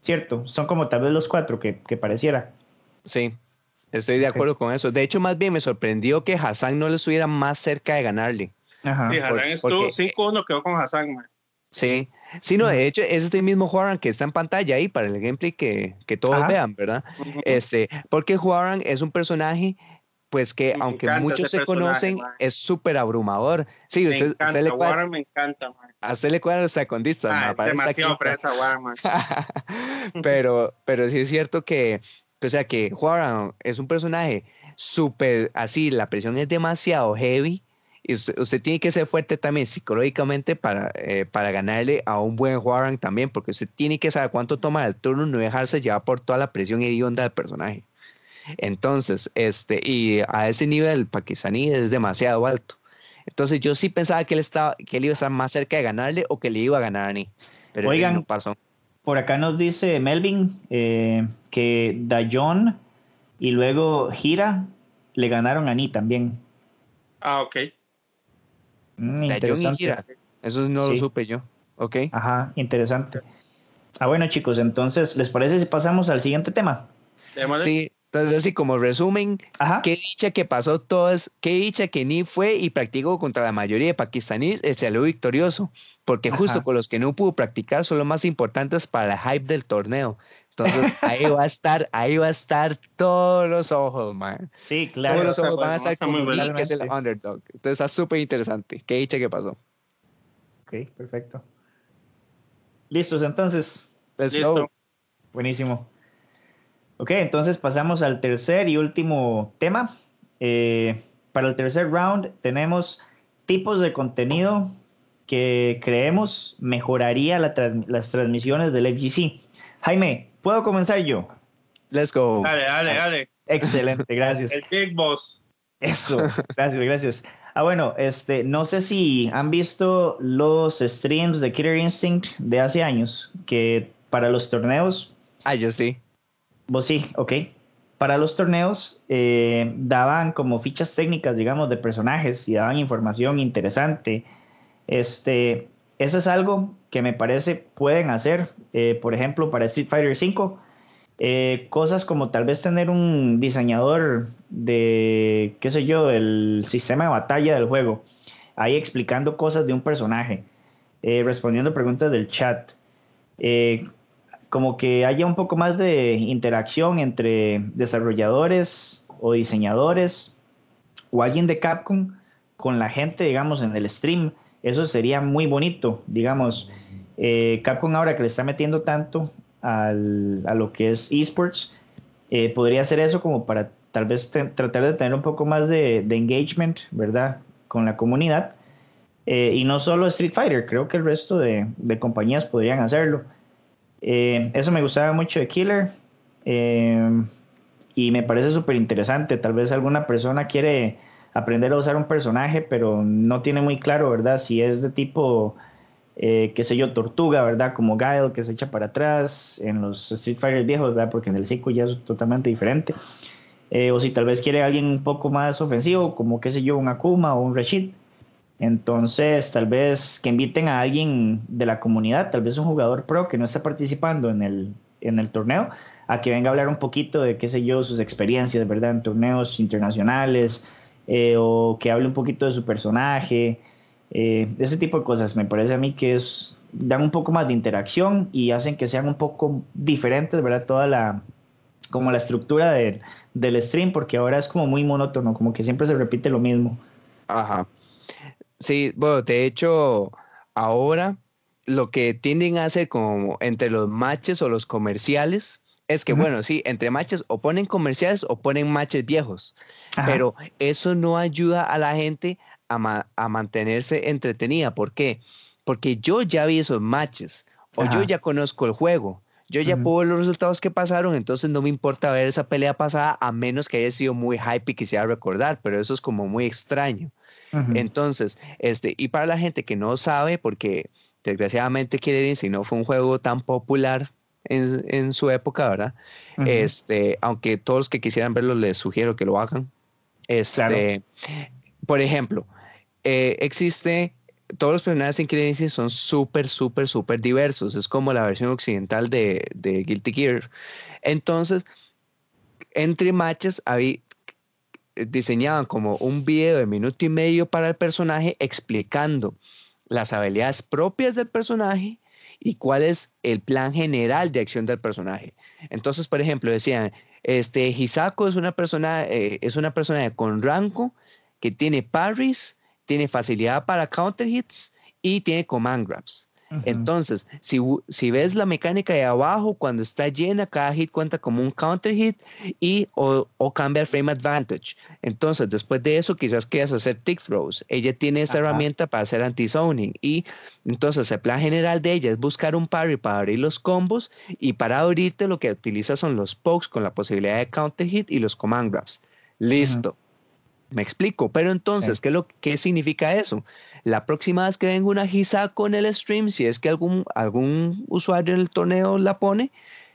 Cierto, son como tal vez los cuatro que, que pareciera. Sí, estoy de acuerdo con eso. De hecho, más bien me sorprendió que Hassan no le estuviera más cerca de ganarle. Ajá. Sí, por- Hassan estuvo porque- 5-1, quedó con Hassan. Sí, sí, no, de hecho, es este mismo Juaran que está en pantalla ahí para el gameplay que, que todos Ajá. vean, ¿verdad? Este, porque Juaran es un personaje, pues que Me aunque muchos se conocen, mae. es súper abrumador. Sí, Me usted, encanta, usted le cuadra, Warren me encanta, mae. a usted le cuadran los secondistas, Ah, mae, es demasiado Warren, pero, pero sí es cierto que, o sea, que Juaran es un personaje súper así, la presión es demasiado heavy. Y usted, usted tiene que ser fuerte también psicológicamente para, eh, para ganarle a un buen Juaran también, porque usted tiene que saber cuánto toma el turno y no dejarse llevar por toda la presión hedionda del personaje. Entonces, este, y a ese nivel el pakistaní es demasiado alto. Entonces yo sí pensaba que él, estaba, que él iba a estar más cerca de ganarle o que le iba a ganar a Ni. Pero Oigan. no pasó. Por acá nos dice Melvin eh, que Dayon y luego Gira le ganaron a Ni también. Ah, ok. Mm, Dayon y. Gira. Eso no lo supe yo. Ok. Ajá, interesante. Ah, bueno, chicos, entonces, ¿les parece si pasamos al siguiente tema? Sí, entonces así como resumen, Ajá. qué dicha que pasó todo es, qué dicha que Ni fue y practicó contra la mayoría de pakistaníes salió victorioso, porque justo Ajá. con los que no pudo practicar son los más importantes para el hype del torneo. Entonces [LAUGHS] ahí va a estar, ahí va a estar todos los ojos, man. Sí, Todos claro. los está ojos van a estar con bueno. que es el underdog. Entonces está súper interesante. Qué dicha que pasó. Ok, perfecto. Listos, entonces. Let's Listo. go. Buenísimo. Ok, entonces pasamos al tercer y último tema. Eh, para el tercer round tenemos tipos de contenido que creemos mejoraría la trans- las transmisiones del FGC. Jaime, ¿puedo comenzar yo? Let's go. Dale, dale, dale. Excelente, gracias. El Big Boss. Eso, gracias, gracias. Ah, bueno, este, no sé si han visto los streams de Killer Instinct de hace años, que para los torneos Ah, yo sí. Vos sí, ok. Para los torneos eh, daban como fichas técnicas, digamos, de personajes y daban información interesante. Este, eso es algo que me parece pueden hacer, eh, por ejemplo, para Street Fighter V. eh, cosas como tal vez tener un diseñador de, qué sé yo, el sistema de batalla del juego, ahí explicando cosas de un personaje, eh, respondiendo preguntas del chat. Como que haya un poco más de interacción entre desarrolladores o diseñadores o alguien de Capcom con la gente, digamos, en el stream. Eso sería muy bonito, digamos. Eh, Capcom ahora que le está metiendo tanto al- a lo que es esports, eh, podría hacer eso como para tal vez tratar de tener un poco más de, engagement, ¿verdad? Con la comunidad. Eh, y no solo Street Fighter, creo que el resto de compañías podrían hacerlo. Eh, eso me gustaba mucho de Killer. eh, y me parece súper interesante. Tal vez alguna persona quiere aprender a usar un personaje, pero no tiene muy claro, ¿verdad? Si es de tipo, eh, qué sé yo, tortuga, ¿verdad? Como Guile, que se echa para atrás en los Street Fighter viejos, ¿verdad? Porque en el 5 ya es totalmente diferente. Eh, o si tal vez quiere alguien un poco más ofensivo, como qué sé yo, un Akuma o un Rashid. Entonces, tal vez que inviten a alguien de la comunidad, tal vez un jugador pro que no está participando en el, en el torneo, a que venga a hablar un poquito de, qué sé yo, sus experiencias, ¿verdad? En torneos internacionales, eh, o que hable un poquito de su personaje, eh, ese tipo de cosas. Me parece a mí que es, dan un poco más de interacción y hacen que sean un poco diferentes, ¿verdad? Toda la, como la estructura del- del stream, porque ahora es como muy monótono, como que siempre se repite lo mismo. Ajá. Sí, bueno, de hecho, ahora lo que tienden a hacer como entre los matches o los comerciales es que, bueno, sí, entre matches o ponen comerciales o ponen matches viejos, Ajá. pero eso no ayuda a la gente a, ma- a mantenerse entretenida. ¿Por qué? Porque yo ya vi esos matches. o yo ya conozco el juego. Yo ya Ujú. puedo ver los resultados que pasaron, entonces no me importa ver esa pelea pasada a menos que haya sido muy hype y quisiera recordar, pero eso es como muy extraño. Entonces, este, y para la gente que no sabe, porque desgraciadamente Killer Instinct no fue un juego tan popular en, en su época, ¿verdad? Ujú. Este, aunque todos los que quisieran verlo les sugiero que lo hagan. Este, por ejemplo, eh, existe todos los personajes en Instinct son súper, súper, súper diversos. Es como la versión occidental de, de Guilty Gear. Entonces, entre matches había, diseñaban como un video de minuto y medio para el personaje explicando las habilidades propias del personaje y cuál es el plan general de acción del personaje. Entonces, por ejemplo, decían, este, Hisako es una persona, eh, es una persona con rango que tiene parries, tiene facilidad para counter hits y tiene command grabs. Entonces, si, ves la mecánica de abajo, cuando está llena, cada hit cuenta como un counter hit y o, o cambia el frame advantage. Entonces, después de eso, quizás quieras hacer tick throws. Ella tiene esa herramienta para hacer anti-zoning y entonces el plan general de ella es buscar un parry para abrir los combos y para abrirte lo que utiliza son los pokes con la posibilidad de counter hit y los command grabs. Listo. Me explico, pero entonces, Sí. ¿qué, lo, ¿qué significa eso? La próxima vez que venga una Hisako en el stream, si es que algún, algún usuario en el torneo la pone,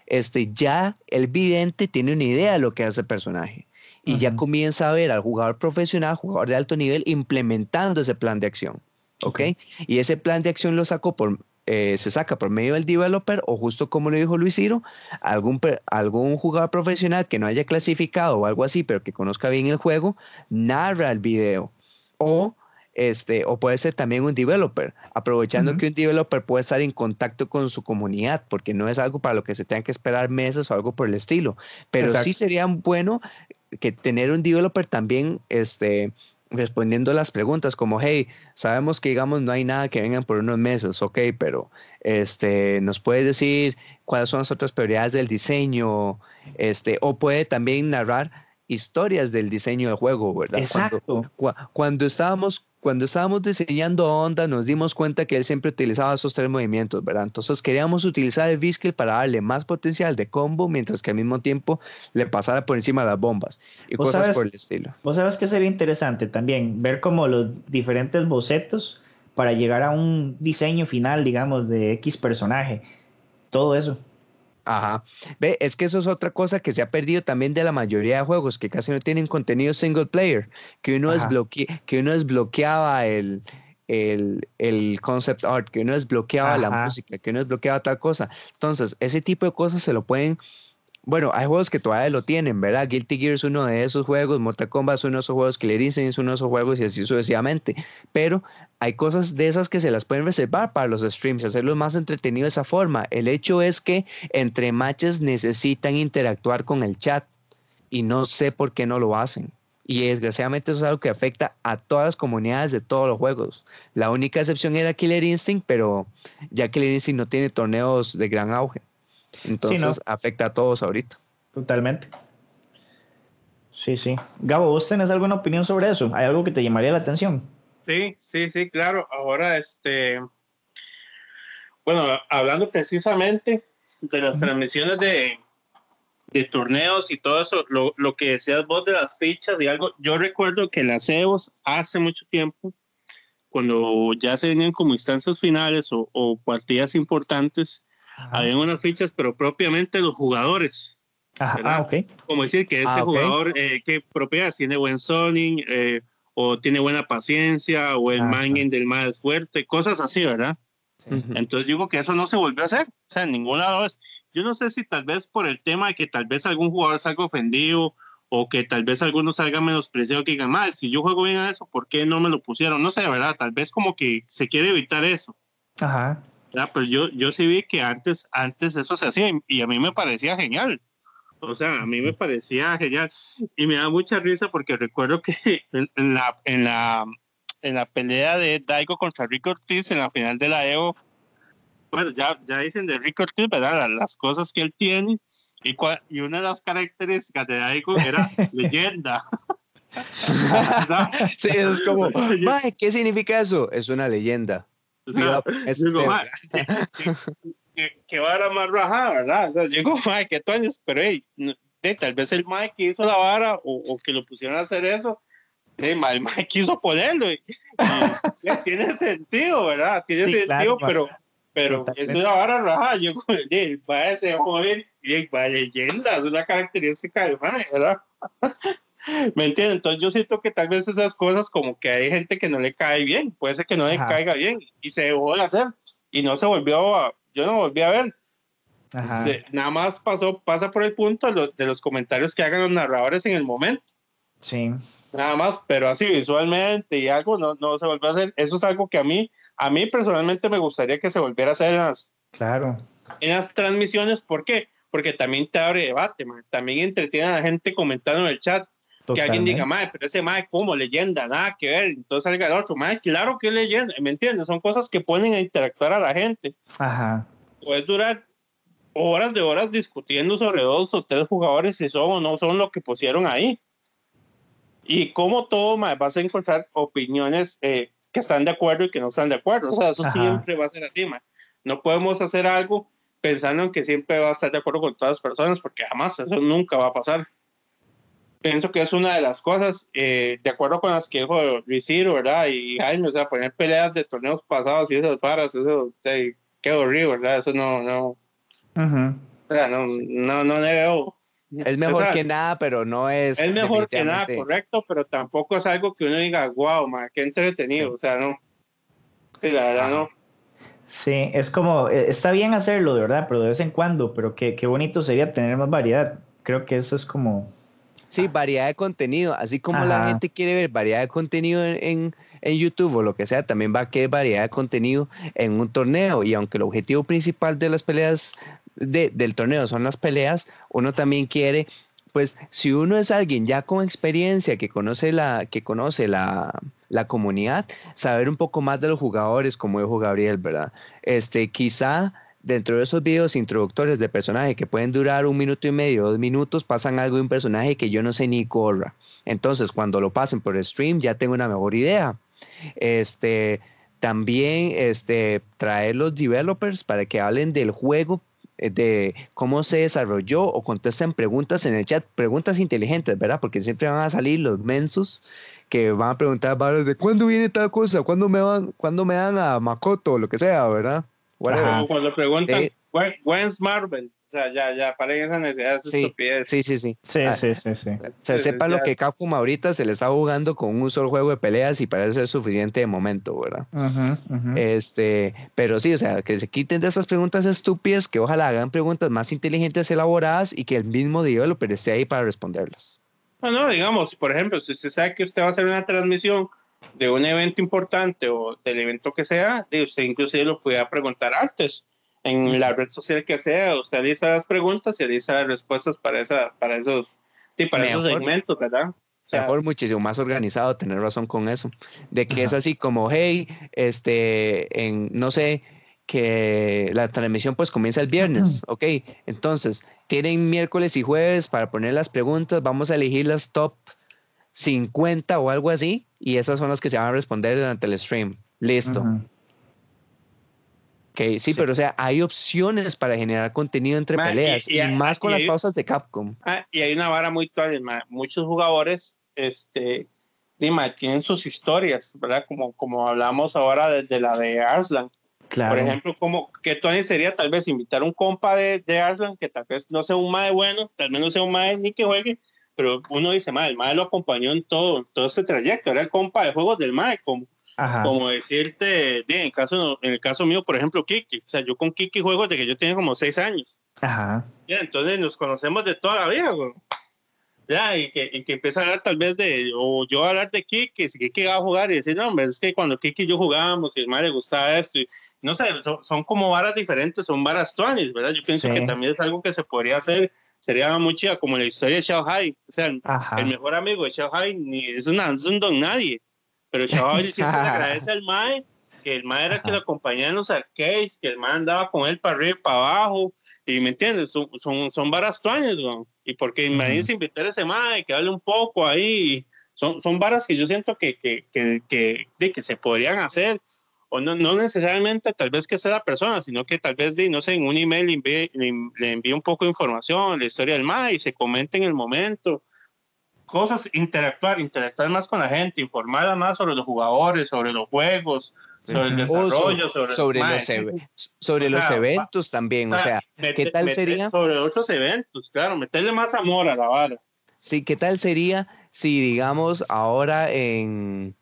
este, ya el vidente tiene una idea de lo que hace el personaje. Y ya comienza a ver al jugador profesional, jugador de alto nivel, implementando ese plan de acción. ¿Ok? Y ese plan de acción lo sacó por, eh, se saca por medio del developer o justo como lo dijo Luis Ciro, algún, algún jugador profesional que no haya clasificado o algo así, pero que conozca bien el juego, narra el video. O, este, o puede ser también un developer, aprovechando que un developer puede estar en contacto con su comunidad, porque no es algo para lo que se tenga que esperar meses o algo por el estilo. Pero sí Exacto. sería bueno que tener un developer también este, respondiendo las preguntas como, hey, sabemos que digamos no hay nada que vengan por unos meses, ok, pero este, nos puede decir cuáles son las otras prioridades del diseño, este, o puede también narrar historias del diseño del juego, ¿verdad? Cuando, Exacto. cua- cuando estábamos cuando estábamos diseñando Onda, nos dimos cuenta que él siempre utilizaba esos tres movimientos, ¿verdad? Entonces queríamos utilizar el Viskel para darle más potencial de combo, mientras que al mismo tiempo le pasara por encima las bombas y cosas sabes- por el estilo. Vos sabes que sería interesante también ver como los diferentes bocetos para llegar a un diseño final, digamos, de X personaje. Todo eso. Ajá. Ve, es que eso es otra cosa que se ha perdido también de la mayoría de juegos, que casi no tienen contenido single player, que uno, bloque que uno desbloqueaba el, el, el concept art, que uno desbloqueaba la música, que uno desbloqueaba tal cosa. Entonces, ese tipo de cosas se lo pueden... Bueno, hay juegos que todavía lo tienen, ¿verdad? Guilty Gear es uno de esos juegos, Mortal Kombat es uno de esos juegos, Killer Instinct es uno de esos juegos y así sucesivamente. Pero hay cosas de esas que se las pueden reservar para los streams, hacerlos más entretenidos de esa forma. El hecho es que entre matches necesitan interactuar con el chat y no sé por qué no lo hacen. Y desgraciadamente eso es algo que afecta a todas las comunidades de todos los juegos. La única excepción era Killer Instinct, pero ya Killer Instinct no tiene torneos de gran auge. Entonces afecta a todos ahorita. Totalmente. Sí, sí. Gabo, ¿vos tenés alguna opinión sobre eso? ¿Hay algo que te llamaría la atención? Sí, sí, sí, claro. Ahora, este, bueno, hablando precisamente de las transmisiones de, de torneos y todo eso, lo, lo que decías vos de las fichas y algo, yo recuerdo que las EVOs hace mucho tiempo, cuando ya se venían como instancias finales o, o partidas importantes, habían unas fichas, pero propiamente los jugadores. Ajá, ah, ok. como decir que este Ah, ok. jugador, eh, qué propiedades tiene buen zoning, eh, o tiene buena paciencia, o el Ajá. manguen del más fuerte, cosas así, ¿verdad? Ujú. Entonces digo que eso no se volvió a hacer, o sea, en ningún lado es. Yo no sé si tal vez por el tema de que tal vez algún jugador salga ofendido, o que tal vez algunos salgan menospreciados, que digan, mal, si yo juego bien a eso, ¿por qué no me lo pusieron? No sé, ¿verdad? Tal vez como que se quiere evitar eso. Ajá. ¿Verdad? Pero yo, yo sí vi que antes, antes eso se hacía y- y a mí me parecía genial. O sea, a mí me parecía genial y me da mucha risa porque recuerdo que [LAUGHS] en, en la, en, la, en la pelea de Daigo contra Rick Ortiz en la final de la Evo, bueno, ya, ya dicen de Rick Ortiz, ¿verdad? Las, las cosas que él tiene y, cua- y una de las características de Daigo era [LAUGHS] leyenda. [LAUGHS] Sí, eso es como, Yo- "Mae, ¿qué significa eso? Es una leyenda. O sea, eso digo, usted, "Ma, ¿qué- qué- que, que vara más rajada, ¿verdad? O sea, llegó Mike, que años, pero hey, tal vez el Mike que hizo la vara o, o que lo pusieron a hacer eso, hey, el Mike quiso ponerlo. Y, tiene sentido, ¿verdad? Tiene sí, sentido, claro, pero, pero es una vara rajada. Yo, va ese joven, y va leyenda, es una característica del Mike, ¿verdad? ¿Me entiendes? Entonces yo siento que tal vez esas cosas como que hay gente que no le cae bien, puede ser que no le caiga bien y se dejó de hacer y no se volvió a, yo no volví a ver. Se, nada más pasó, pasa por el punto de los, de los, comentarios que hagan los narradores en el momento. Sí. Nada más, pero así visualmente y algo no, no se volvió a hacer. Eso es algo que a mí, a mí personalmente me gustaría que se volviera a hacer en las, claro. en las transmisiones. ¿Por qué? Porque también te abre debate, man. también entretiene a la gente comentando en el chat. Que alguien diga, madre, pero ese madre como leyenda, nada que ver. Entonces salga el otro, madre, claro que es leyenda, ¿me entiendes? Son cosas que ponen a interactuar a la gente. Ajá. Puedes durar horas de horas discutiendo sobre dos o tres jugadores si son o no son lo que pusieron ahí. Y como todo, madre, vas a encontrar opiniones eh, que están de acuerdo y que no están de acuerdo. O sea, eso Ajá. siempre va a ser así, madre. No podemos hacer algo pensando en que siempre va a estar de acuerdo con todas las personas, porque jamás eso nunca va a pasar pienso que es una de las cosas, eh, de acuerdo con las que dijo Luis Ciro, ¿verdad? Y Jaime, o sea, poner peleas de torneos pasados y esas varas, eso, o sea, qué horrible, ¿verdad? Eso no, no, uh -huh. o sea, no, no, no veo. Es mejor o sea, que nada, pero no es. Es mejor que nada, correcto, pero tampoco es algo que uno diga, wow, man, qué entretenido, sí. o sea, no. Sí, la verdad, no. Sí, es como, eh, está bien hacerlo, de verdad, pero de vez en cuando, pero qué, qué bonito sería tener más variedad. Creo que eso es como, Sí, variedad de contenido. Así como Ajá. la gente quiere ver variedad de contenido en, en, en, YouTube o lo que sea, también va a querer variedad de contenido en un torneo. Y aunque el objetivo principal de las peleas de, del torneo son las peleas, uno también quiere, pues, si uno es alguien ya con experiencia, que conoce la, que conoce la, la comunidad, saber un poco más de los jugadores, como dijo Gabriel, ¿verdad? Este, quizá dentro de esos videos introductorios de personaje que pueden durar un minuto y medio, dos minutos, pasan algo de un personaje que yo no sé ni corra. Entonces, cuando lo pasen por el stream, ya tengo una mejor idea. Este, también este, traer los developers para que hablen del juego, eh, de cómo se desarrolló o contesten preguntas en el chat, preguntas inteligentes, ¿verdad? Porque siempre van a salir los mensos que van a preguntar de cuándo viene tal cosa, cuándo me van, cuándo me dan a Makoto, o lo que sea, ¿verdad? Whatever. Cuando preguntan, eh, ¿when's Marvel? O sea, ya, ya, para esa necesidad de sí, estupidez. Sí, sí, sí. Sí, ah, sí, sí, sí. Se sepa lo que Capcom ahorita se le está jugando con un solo juego de peleas y parece ser suficiente de momento, ¿verdad? Uh -huh, uh -huh. Este, pero sí, o sea, que se quiten de esas preguntas estúpidas, que ojalá hagan preguntas más inteligentes, elaboradas y que el mismo developer esté ahí para responderlas. Bueno, digamos, por ejemplo, si usted sabe que usted va a hacer una transmisión de un evento importante o del evento que sea, de usted inclusive lo pueda preguntar antes en la red social que sea, usted realiza las preguntas y realiza las respuestas para, esa, para esos, sí, para mejor, esos segmentos, ¿verdad? O sea, mejor, muchísimo más organizado, tener razón con eso, de que ajá. es así como, hey, este, en, no sé, que la transmisión pues comienza el viernes, ok, entonces, tienen miércoles y jueves para poner las preguntas, vamos a elegir las top 50 o algo así, y esas son las que se van a responder durante el stream. Listo. Uh -huh. Okay, sí, sí, pero o sea, hay opciones para generar contenido entre man, peleas y, y, y más con y las hay, pausas de Capcom. Ah, y hay una vara muy tual, muchos jugadores este, dime, tienen sus historias, ¿verdad? Como, como hablamos ahora desde de la de Arslan. Claro. Por ejemplo, como que Tony sería tal vez invitar un compa de, de Arslan que tal vez no sea un mae bueno, tal vez no sea un mae ni que juegue, pero uno dice, mae, el mae lo acompañó en todo, todo ese trayecto, era el compa de juegos del mae, como, Ajá. como decirte, en el, caso, en el caso mío, por ejemplo, Kiki, o sea, yo con Kiki juego desde que yo tenía como seis años. Ajá. Ya, entonces nos conocemos de toda la vida, güey. Ya, y que, y que empieza a hablar tal vez de, o yo a hablar de Kiki, si Kiki va a jugar y decir, no, hombre, es que cuando Kiki y yo jugábamos y el madre le gustaba esto, y, no sé, son, son, como varas diferentes, son varas tuanis, ¿verdad? Yo pienso sí. que también es algo que se podría hacer, sería muy chida, como la historia de Xiao Hai, o sea, Ajá. el mejor amigo de Xiao Hai ni, es, una, es un don nadie, pero Xiao Hai siempre le [LAUGHS] agradece al Mae, que el Mae era Ajá. que lo acompañaba en los arcades, que el Mae andaba con él para arriba y para abajo, y me entiendes, son, son, son varas tuanes, ¿no? y porque imagínense invitar a ese Mae, que hable un poco ahí, son, son varas que yo siento que, que, que, que, de, que se podrían hacer, o no, no necesariamente tal vez que sea la persona, sino que tal vez, no sé, en un email le envíe, le envíe un poco de información, la historia del MA y se comente en el momento. Cosas, interactuar, interactuar más con la gente, informar más sobre los jugadores, sobre los juegos, sobre el desarrollo, sobre, sobre, los, [LAUGHS] sobre los eventos también, o sea, ¿qué tal sería? Sobre otros eventos, claro, meterle más amor a la vara. Sí, ¿qué tal sería si, digamos, ahora en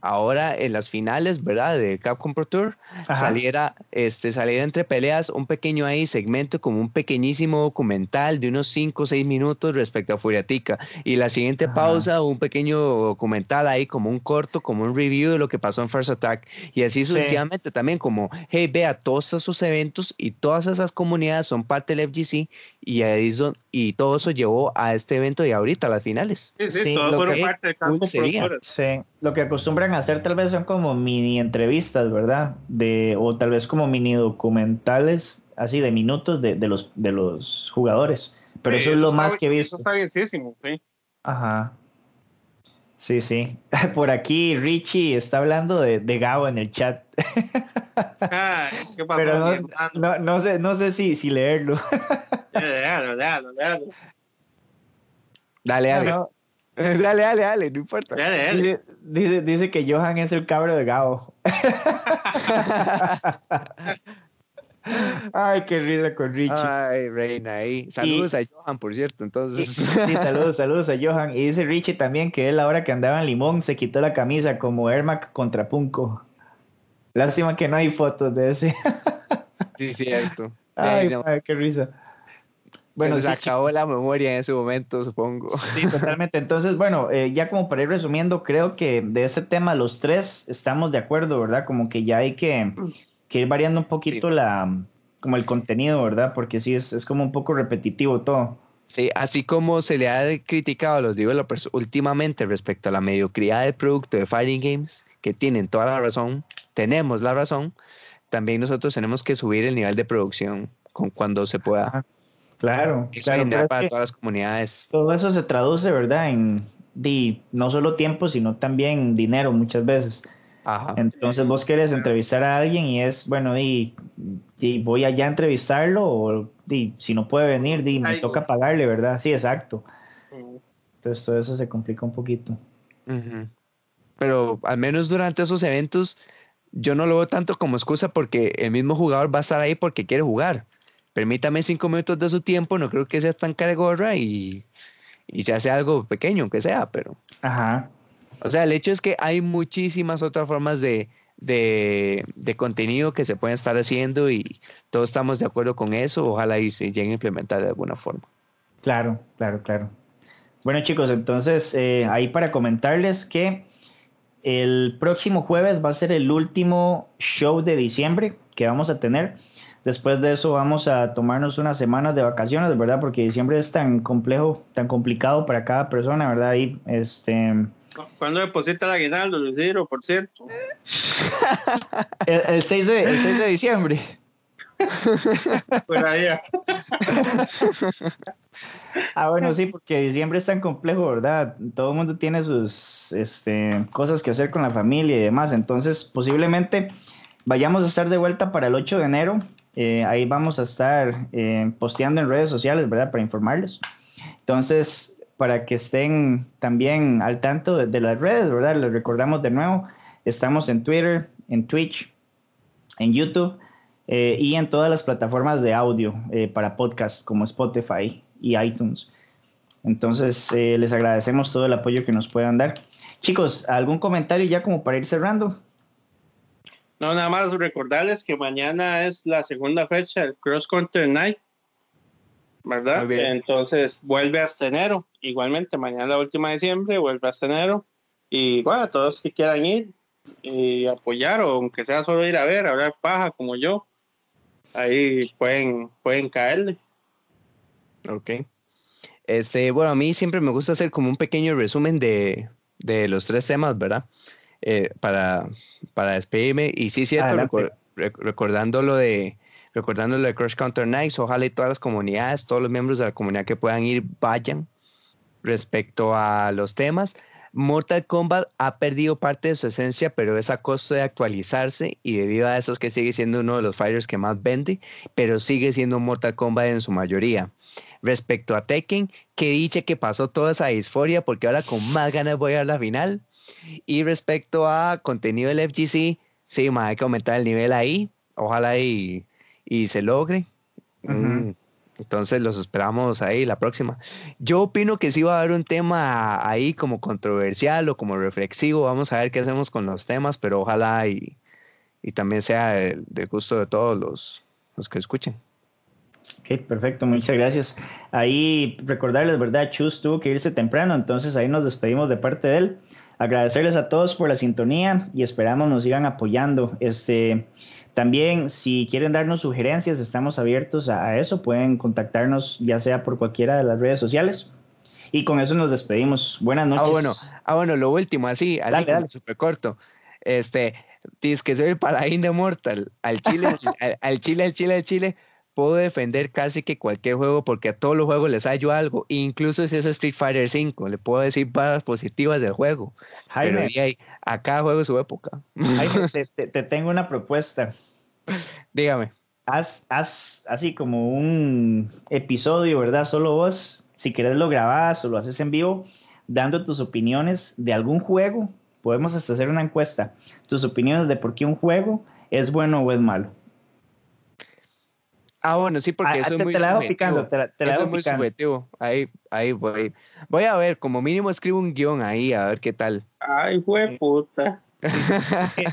ahora en las finales, ¿verdad? De Capcom Pro Tour, saliera, este, saliera entre peleas un pequeño ahí segmento como un pequeñísimo documental de unos 5 o 6 minutos respecto a Furiatica. Y la siguiente pausa, un pequeño documental ahí como un corto, como un review de lo que pasó en First Attack. Y así sucesivamente también como, hey, vea, todos esos eventos y todas esas comunidades son parte del FGC y, ahí y todo eso llevó a este evento y ahorita a las finales. Sí, sí, todo lo que, parte de Capcom Sí, lo que acostumbran hacer tal vez son como mini entrevistas, ¿verdad? De, o tal vez como mini documentales, así de minutos de, de los, de los jugadores. Pero eso es lo más que he visto. Eso está bienísimo, sí. Ajá. Sí, sí. [LAUGHS] Por aquí Richie está hablando de, de Gabo en el chat. [LAUGHS] Ay, ¿qué pasó, Pero no, no, no, sé, no sé si, si leerlo. [LAUGHS] Déjalo, déjalo. Dale, dale. No, Dale, dale, dale, no importa. Dale, dale. Dice, dice, que Johan es el cabro de Gabo. [LAUGHS] Ay, qué risa con Richie. Ay, reina, ahí. Saludos a Johan, por cierto, entonces. sí, saludos, saludos a Johan. Y dice Richie también que él ahora que andaba en Limón se quitó la camisa como Ermac contra Punco. Lástima que no hay fotos de ese. sí, cierto. [LAUGHS] Ay, no. madre, qué risa. Bueno, se sí, acabó chicos. la memoria en ese momento, supongo. Sí, totalmente. Entonces, bueno, eh, ya como para ir resumiendo, creo que de este tema los tres estamos de acuerdo, ¿verdad? Como que ya hay que, que ir variando un poquito Sí. la, como el contenido, ¿verdad? Porque sí, es, es como un poco repetitivo todo. Sí, así como se le ha criticado a los developers últimamente respecto a la mediocridad del producto de Fighting Games, que tienen toda la razón, tenemos la razón, también nosotros tenemos que subir el nivel de producción con cuando se pueda. Ajá. Claro, Eso claro. genera pero es para que todas las comunidades. todo eso se traduce, ¿verdad? En di, no solo tiempo, sino también dinero muchas veces. Ajá. Entonces vos querés entrevistar a alguien y es, bueno, y, y voy allá a entrevistarlo o di, si no puede venir, di, me Ay, toca pagarle, ¿verdad? Sí, exacto. Entonces todo eso se complica un poquito. Pero al menos durante esos eventos, yo no lo veo tanto como excusa porque el mismo jugador va a estar ahí porque quiere jugar. Permítame cinco minutos de su tiempo, no creo que sea tan cara de gorra y, y se hace algo pequeño, aunque sea, pero. Ajá. O sea, el hecho es que hay muchísimas otras formas de, de, de contenido que se pueden estar haciendo y todos estamos de acuerdo con eso. Ojalá y se lleguen a implementar de alguna forma. Claro, claro, claro. Bueno, chicos, entonces eh, ahí para comentarles que el próximo jueves va a ser el último show de diciembre que vamos a tener. Después de eso vamos a tomarnos unas semanas de vacaciones, ¿verdad? Porque diciembre es tan complejo, tan complicado para cada persona, ¿verdad? Ahí, este, ¿Cuándo deposita el aguinaldo, Luis Ciro, por cierto? [LAUGHS] el, el 6 de, el 6 de diciembre. [LAUGHS] Por allá. Ah, bueno, sí, porque diciembre es tan complejo, ¿verdad? Todo el mundo tiene sus este, cosas que hacer con la familia y demás. Entonces, posiblemente vayamos a estar de vuelta para el 8 de enero. Eh, ahí vamos a estar eh, posteando en redes sociales, ¿verdad? Para informarles. Entonces, para que estén también al tanto de, de las redes, ¿verdad? Les recordamos de nuevo, estamos en Twitter, en Twitch, en YouTube eh, y en todas las plataformas de audio eh, para podcast como Spotify y iTunes. Entonces, les agradecemos todo el apoyo que nos puedan dar. Chicos, ¿algún comentario ya como para ir cerrando? No, nada más recordarles que mañana es la segunda fecha del Cross Country Night, ¿verdad? Entonces vuelve hasta enero. Igualmente, mañana la última de diciembre, vuelve hasta enero. Y bueno, todos que quieran ir y apoyar, o aunque sea solo ir a ver, hablar paja como yo, ahí pueden, pueden caerle. Ok. Este, bueno, a mí siempre me gusta hacer como un pequeño resumen de, de los tres temas, ¿verdad? Eh, para, para despedirme. Y sí, cierto, Adelante. recor- rec- recordando lo de recordando lo de Crush Counter Nights, ojalá y todas las comunidades, todos los miembros de la comunidad que puedan ir, vayan respecto a los temas. Mortal Kombat ha perdido parte de su esencia, pero es a costo de actualizarse y debido a eso es que sigue siendo uno de los fighters que más vende, pero sigue siendo Mortal Kombat en su mayoría. Respecto a Tekken, que dice que pasó toda esa disforia porque ahora con más ganas voy a la final. Y respecto a contenido del FGC, sí, más hay que aumentar el nivel ahí. Ojalá y, y se logre. Mm, entonces los esperamos ahí la próxima. Yo opino que sí va a haber un tema ahí como controversial o como reflexivo. Vamos a ver qué hacemos con los temas, pero ojalá y, y también sea del, gusto de todos los, los que escuchen. Ok, perfecto, muchas gracias. Ahí recordarles, ¿verdad? Chus tuvo que irse temprano, entonces ahí nos despedimos de parte de él. Agradecerles a todos por la sintonía y esperamos nos sigan apoyando. Este, también, si quieren darnos sugerencias, estamos abiertos a, eso. Pueden contactarnos ya sea por cualquiera de las redes sociales. Y con eso nos despedimos. Buenas ah, noches. Ah, bueno, ah, bueno lo último, así, así súper corto. Este, tienes que soy el paladín de Mortal. Al Chile, [LAUGHS] al, Chile, al Chile, al Chile puedo defender casi que cualquier juego porque a todos los juegos les hallo algo, incluso si es Street Fighter 5, le puedo decir palabras positivas del juego. Jaime, pero a cada juego su época. Jaime, [LAUGHS] te, tengo una propuesta. Dígame. Haz, haz, así como un episodio, ¿verdad? Solo vos, si querés lo grabás o lo haces en vivo, dando tus opiniones de algún juego. Podemos hasta hacer una encuesta. Tus opiniones de por qué un juego es bueno o es malo. Ah, bueno, sí, porque ah, eso es muy la picando, te la, eso es muy subjetivo. Ahí, ahí voy. Voy a ver, como mínimo escribo un guion ahí, a ver qué tal. Ay, fue puta.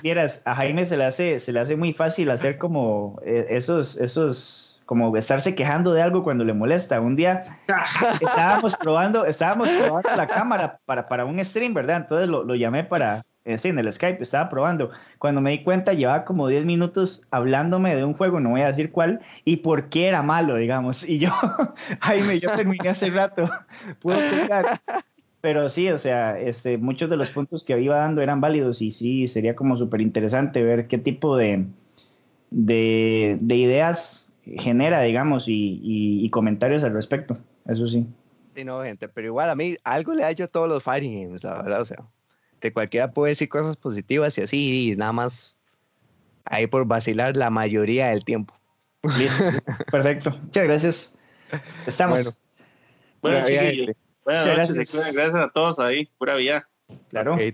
Vieras, a Jaime se le hace, se le hace muy fácil hacer como eh, esos, esos, como estarse quejando de algo cuando le molesta. Un día [LAUGHS] estábamos probando, estábamos probando la cámara para, para un stream, ¿verdad? Entonces lo, lo llamé para, eh, sí, en el Skype, estaba probando. Cuando me di cuenta, llevaba como 10 minutos hablándome de un juego, no voy a decir cuál, y por qué era malo, digamos. Y yo, [LAUGHS] Jaime, yo terminé hace rato, [LAUGHS] puedo explicar. Pero sí, o sea, este, muchos de los puntos que iba dando eran válidos y sí, sería como súper interesante ver qué tipo de, de, ideas genera, digamos, y, y, comentarios al respecto. Eso sí. Sí, no, gente, pero igual a mí algo le ha hecho todos los fighting games, la verdad, o sea de cualquiera puede decir cosas positivas y así, y nada más ahí por vacilar la mayoría del tiempo. [LAUGHS] Perfecto. Muchas gracias. Estamos. Bueno, bueno Buenas noches. Gracias. gracias a todos ahí. Pura vida. Claro. Okay,